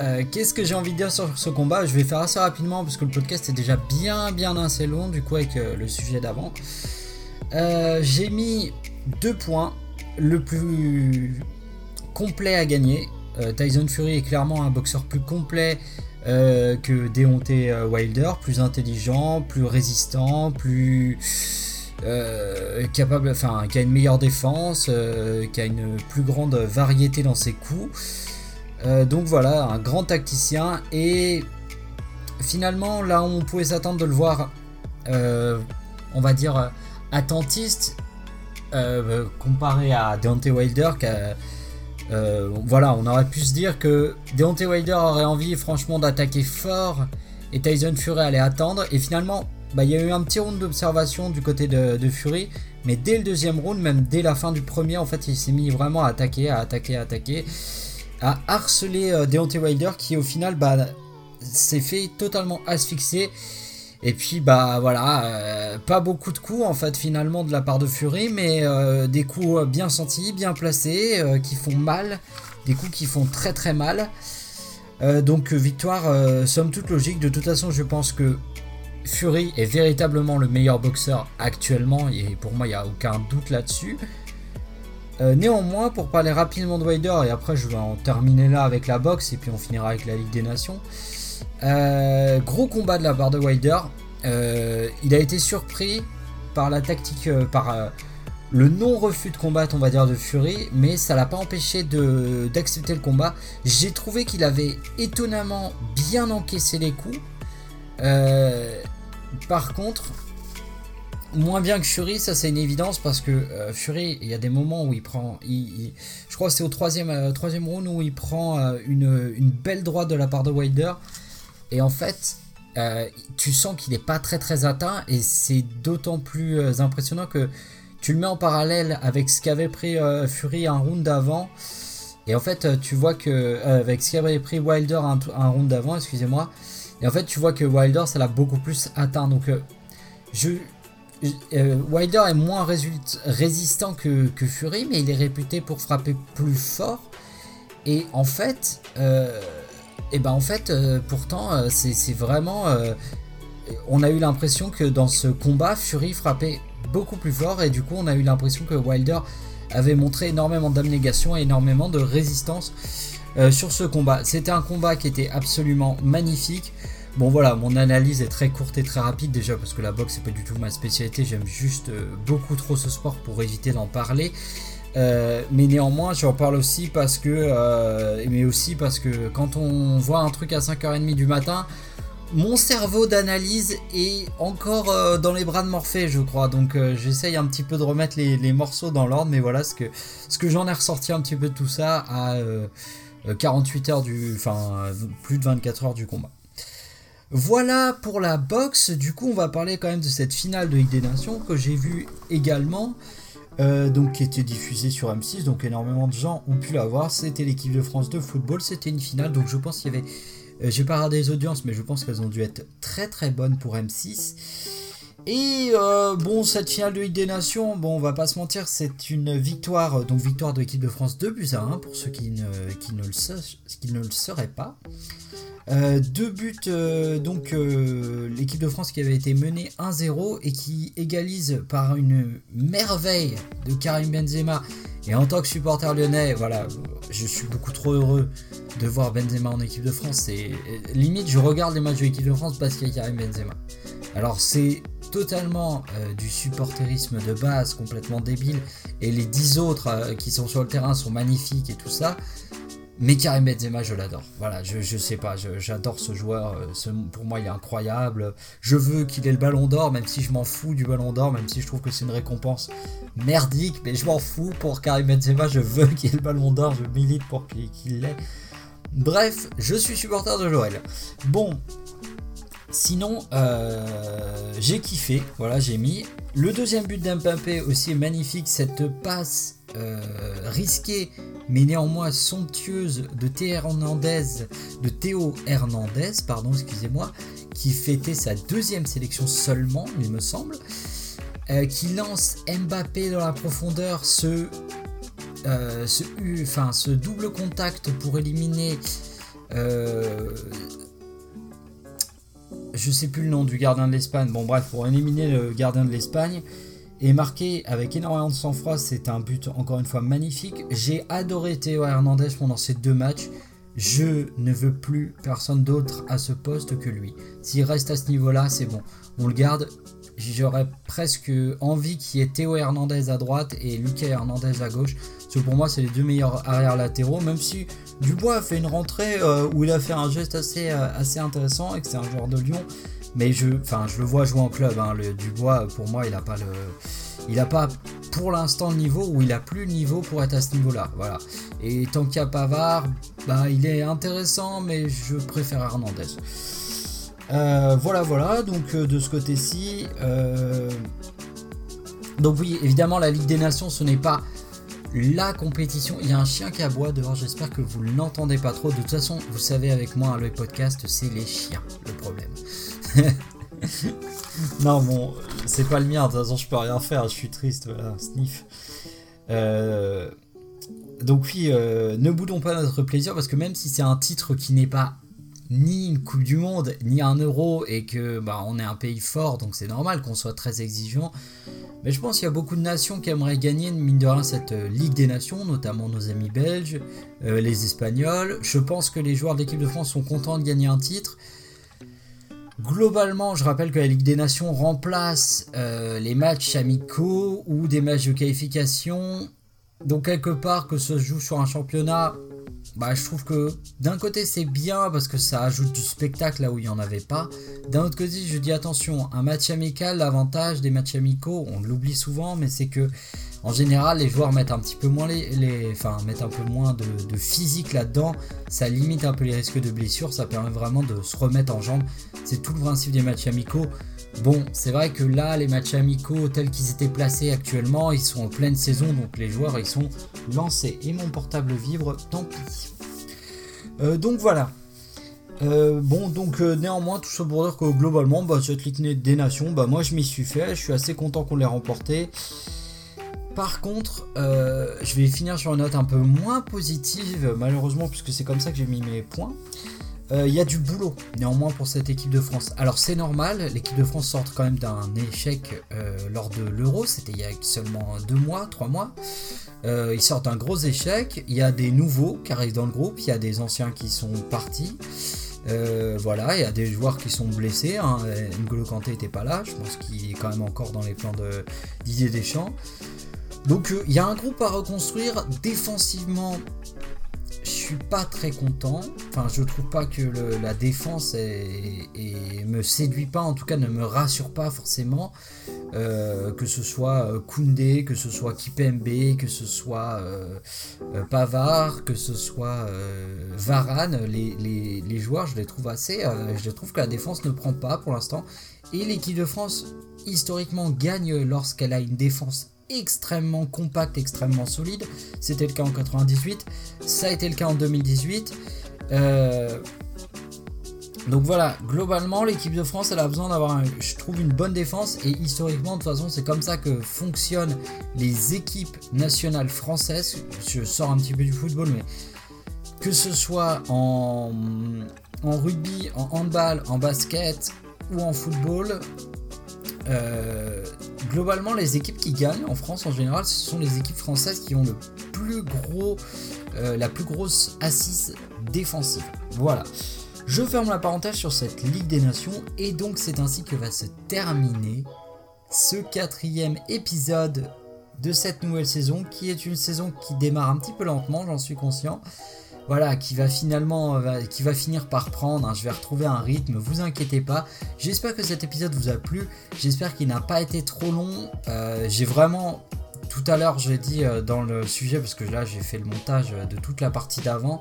euh, qu'est-ce que j'ai envie de dire sur ce combat? Je vais faire assez rapidement parce que le podcast est déjà bien bien assez long du coup avec le sujet d'avant. j'ai mis deux points. Le plus complet à gagner. Euh, Tyson Fury est clairement un boxeur plus complet euh, que Deontay euh, Wilder, plus intelligent, plus résistant, plus capable, enfin, qui a une meilleure défense, qui a une plus grande variété dans ses coups. donc voilà, un grand tacticien et finalement là on pouvait s'attendre de le voir, on va dire attentiste comparé à Deontay Wilder, euh, voilà, on aurait pu se dire que Deontay Wilder aurait envie franchement d'attaquer fort et Tyson Fury allait attendre. Et finalement, bah, il y a eu un petit round d'observation du côté de, Fury, mais dès le deuxième round, même dès la fin du premier, en fait, il s'est mis vraiment à attaquer, à attaquer, à attaquer, à harceler euh, Deontay Wilder qui au final bah, s'est fait totalement asphyxier et puis bah voilà, euh, pas beaucoup de coups en fait finalement de la part de Fury, mais euh, des coups bien sentis, bien placés, euh, qui font mal, des coups qui font très très mal. donc victoire somme toute logique. De toute façon je pense que Fury est véritablement le meilleur boxeur actuellement et pour moi il n'y a aucun doute là-dessus. néanmoins, pour parler rapidement de Wilder, et après je vais en terminer là avec la boxe et puis on finira avec la Ligue des Nations. Euh, gros combat de la part de Wilder. Euh, il a été surpris par la tactique, euh, par le non-refus de combat, on va dire, de Fury, mais ça l'a pas empêché d'accepter le combat. J'ai trouvé qu'il avait étonnamment bien encaissé les coups. par contre, moins bien que Fury, ça c'est une évidence parce que Fury, il y a des moments où il prend, je crois que c'est au troisième, troisième round où il prend une, une, belle droite de la part de Wilder et en fait, euh, tu sens qu'il n'est pas très très atteint et c'est d'autant plus euh, impressionnant que tu le mets en parallèle avec ce qu'avait pris euh, Fury un round d'avant. Et en fait, tu vois que avec ce qu'avait pris Wilder un, un round d'avant, excusez-moi. Et en fait, tu vois que Wilder, ça l'a beaucoup plus atteint. Donc, je, Wilder est moins résistant que, Fury, mais il est réputé pour frapper plus fort. Et en fait, et ben en fait, euh, pourtant, euh, c'est vraiment. Euh, on a eu l'impression que dans ce combat, Fury frappait beaucoup plus fort et du coup, on a eu l'impression que Wilder avait montré énormément d'abnégation et énormément de résistance sur ce combat. C'était un combat qui était absolument magnifique. Bon voilà, mon analyse est très courte et très rapide déjà parce que la boxe c'est pas du tout ma spécialité, j'aime juste beaucoup trop ce sport pour éviter d'en parler. Euh, mais néanmoins, j'en parle aussi parce que, euh, mais aussi parce que quand on voit un truc à 5h30 du matin, mon cerveau d'analyse est encore euh, dans les bras de Morphée, je crois. Donc j'essaye un petit peu de remettre les, morceaux dans l'ordre, mais voilà ce que, ce que j'en ai ressorti un petit peu de tout ça à 48 heures du, enfin plus de 24 heures du combat. Voilà pour la boxe. Du coup, on va parler quand même de cette finale de Ligue des Nations que j'ai vu également. Euh, donc qui était diffusée sur M6, donc énormément de gens ont pu la voir. C'était l'équipe de France de football, c'était une finale, donc je pense qu'il y avait, euh, j'ai pas regardé les audiences, mais je pense qu'elles ont dû être très très bonnes pour M6. Et euh, bon, cette finale de Ligue des Nations, bon, on va pas se mentir, c'est une victoire, donc victoire de l'équipe de France 2 buts à 1 pour ceux qui ne, le, sauraient pas. Euh, deux buts, euh, donc l'équipe de France qui avait été menée 1-0 et qui égalise par une merveille de Karim Benzema. Et en tant que supporter lyonnais, voilà, je suis beaucoup trop heureux de voir Benzema en équipe de France. Et limite, je regarde les matchs de l'équipe de France parce qu'il y a Karim Benzema. Alors c'est totalement du supporterisme de base, complètement débile. Et les 10 autres qui sont sur le terrain sont magnifiques et tout ça. Mais Karim Benzema, je l'adore. Voilà, je, je sais pas, j'adore ce joueur. Euh, pour moi, il est incroyable. Je veux qu'il ait le ballon d'or, même si je m'en fous du ballon d'or, même si je trouve que c'est une récompense merdique. Mais je m'en fous pour Karim Benzema. Je veux qu'il ait le ballon d'or. Je milite pour qu'il l'ait. Bref, je suis supporter de Joël. Bon, Sinon, euh, j'ai kiffé, voilà, j'ai mis. Le deuxième but d'Mbappé aussi est magnifique, cette passe euh, risquée mais néanmoins somptueuse de Théo Hernandez, de Hernandez, pardon, excusez-moi, qui fêtait sa deuxième sélection seulement, il me semble, euh, qui lance Mbappé dans la profondeur, ce, enfin, ce double contact pour éliminer je sais plus le nom du gardien de l'Espagne, bon bref, pour éliminer le gardien de l'Espagne, et marqué avec énormément de sang-froid, c'est un but encore une fois magnifique. J'ai adoré Théo Hernandez pendant ces deux matchs. Je ne veux plus personne d'autre à ce poste que lui. S'il reste à ce niveau-là, c'est bon. On le garde. J'aurais presque envie qu'il y ait Théo Hernandez à droite et Lucas Hernandez à gauche. Parce que pour moi, c'est les deux meilleurs arrière latéraux. Même si Dubois a fait une rentrée euh, où il a fait un geste assez, euh, assez intéressant et que c'est un joueur de Lyon. Mais je, le vois jouer en club. Hein. Le Dubois, pour moi, il n'a pas le, il a pas pour l'instant le niveau où il a plus le niveau pour être à ce niveau-là. Voilà. Et tant qu'il y a Pavard, bah, il est intéressant, mais je préfère Hernandez. Euh, voilà, voilà. Donc de ce côté-ci. Donc oui, évidemment, la Ligue des Nations, ce n'est pas la compétition. Il y a un chien qui aboie dehors, j'espère que vous l'entendez pas trop. De toute façon, vous savez avec moi, le podcast, c'est les chiens, le problème. non, bon, c'est pas le mien, de toute façon, je peux rien faire, je suis triste, voilà, sniff. Euh, donc oui, euh, ne boudons pas notre plaisir, parce que même si c'est un titre qui n'est pas ni une Coupe du Monde, ni un Euro, et que bah, on est un pays fort, donc c'est normal qu'on soit très exigeant. Mais je pense qu'il y a beaucoup de nations qui aimeraient gagner, mine de rien, cette euh, Ligue des Nations, notamment nos amis belges, euh, les Espagnols. Je pense que les joueurs de l'équipe de France sont contents de gagner un titre. Globalement, je rappelle que la Ligue des Nations remplace euh, les matchs amicaux ou des matchs de qualification. Donc quelque part que ça se joue sur un championnat, bah, je trouve que d'un côté c'est bien parce que ça ajoute du spectacle là où il n'y en avait pas. D'un autre côté, je dis attention, un match amical, l'avantage des matchs amicaux, on l'oublie souvent, mais c'est que en général les joueurs mettent un petit peu moins les, enfin mettent un peu moins de, de physique là-dedans. Ça limite un peu les risques de blessures, ça permet vraiment de se remettre en jambes. C'est tout le principe des matchs amicaux. Bon, c'est vrai que là, les matchs amicaux tels qu'ils étaient placés actuellement, ils sont en pleine saison, donc les joueurs, ils sont lancés. Et mon portable vibre, tant pis. Euh, donc voilà. Euh, bon, donc euh, néanmoins, tout ça pour dire que globalement, bah, cette Ligue des Nations, bah, moi je m'y suis fait, je suis assez content qu'on l'ait remporté. Par contre, je vais finir sur une note un peu moins positive, malheureusement, puisque c'est comme ça que j'ai mis mes points. Euh, il y a du boulot néanmoins pour cette équipe de France. Alors c'est normal, l'équipe de France sort quand même d'un échec euh, lors de l'Euro, c'était il y a seulement deux mois, trois mois. Euh, ils sortent d'un gros échec, il y a des nouveaux qui arrivent dans le groupe, il y a des anciens qui sont partis. voilà, il y a des joueurs qui sont blessés. Hein. N'Golo Kanté n'était pas là, je pense qu'il est quand même encore dans les plans de Didier Deschamps. Donc il y a un groupe à reconstruire défensivement je suis pas très content. Enfin, je trouve pas que la défense me séduit pas, en tout cas ne me rassure pas forcément. Euh, que ce soit euh, Koundé, que ce soit Kipembe, que ce soit euh, Pavard, que ce soit Varane, les, joueurs, je les trouve assez. je trouve que la défense ne prend pas pour l'instant. Et l'équipe de France, historiquement, gagne lorsqu'elle a une défense extrêmement compact, extrêmement solide. C'était le cas en 98, ça a été le cas en 2018. Euh, donc voilà, globalement, l'équipe de France, elle a besoin d'avoir, je trouve, une bonne défense. Et historiquement, de toute façon, c'est comme ça que fonctionnent les équipes nationales françaises. Je sors un petit peu du football, mais que ce soit en, rugby, en handball, en basket ou en football, euh, globalement, les équipes qui gagnent en France en général, ce sont les équipes françaises qui ont le plus gros, euh, la plus grosse assise défensive. Voilà. Je ferme la parenthèse sur cette Ligue des Nations et donc c'est ainsi que va se terminer ce quatrième épisode de cette nouvelle saison qui est une saison qui démarre un petit peu lentement, j'en suis conscient voilà, qui va finalement, euh, qui va finir par prendre. Hein. je vais retrouver un rythme, vous inquiétez pas. J'espère que cet épisode vous a plu. J'espère qu'il n'a pas été trop long. Euh, j'ai vraiment tout à l'heure, j'ai dit euh, dans le sujet, parce que là j'ai fait le montage de toute la partie d'avant,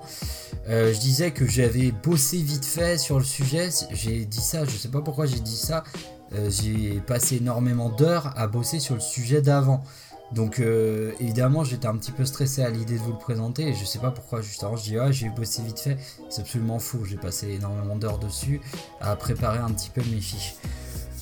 je disais que j'avais bossé vite fait sur le sujet. J'ai dit ça, je sais pas pourquoi j'ai dit ça. j'ai passé énormément d'heures à bosser sur le sujet d'avant. Donc euh, évidemment j'étais un petit peu stressé à l'idée de vous le présenter et je sais pas pourquoi juste avant je dis ah j'ai bossé vite fait, c'est absolument fou, j'ai passé énormément d'heures dessus à préparer un petit peu mes fiches.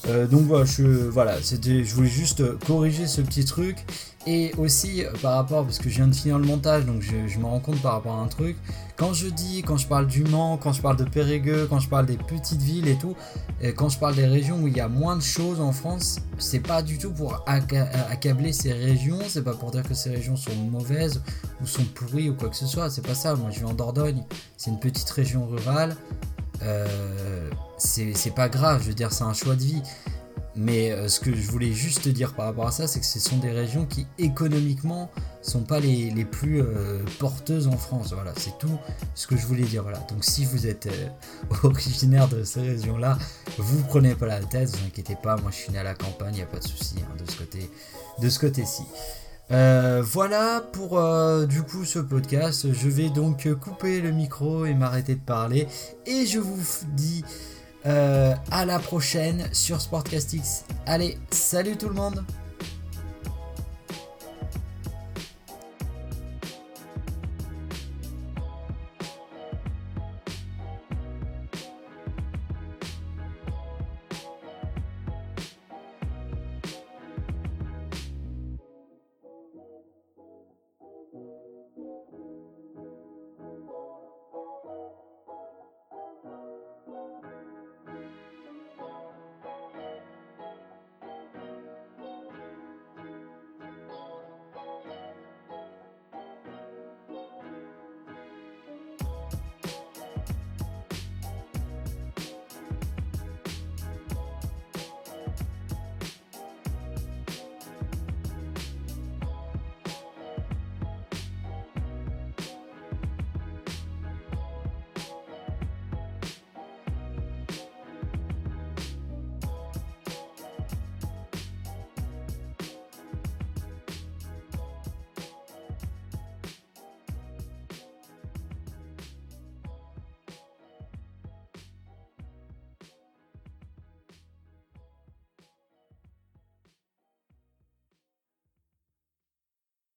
Euh, donc voilà, voilà, c'était, je voulais juste corriger ce petit truc et aussi euh, par rapport, parce que je viens de finir le montage, donc je, me rends compte par rapport à un truc. Quand je dis, quand je parle du Mans, quand je parle de Périgueux, quand je parle des petites villes et tout, et quand je parle des régions où il y a moins de choses en France, c'est pas du tout pour accabler ces régions, c'est pas pour dire que ces régions sont mauvaises ou sont pourries ou quoi que ce soit, c'est pas ça. Moi je vis en Dordogne, c'est une petite région rurale, euh, c'est pas grave, je veux dire, c'est un choix de vie. Mais euh, ce que je voulais juste dire par rapport à ça, c'est que ce sont des régions qui économiquement sont pas les, plus euh, porteuses en France. Voilà, c'est tout ce que je voulais dire. Voilà. Donc si vous êtes euh, originaire de ces régions-là, vous prenez pas la tête, vous inquiétez pas. Moi, je suis né à la campagne, il n'y a pas de souci hein, de ce côté, de ce côté-ci. voilà pour du coup ce podcast. Je vais donc couper le micro et m'arrêter de parler. Et je vous dis euh, à la prochaine sur Sportcastix. Allez, salut tout le monde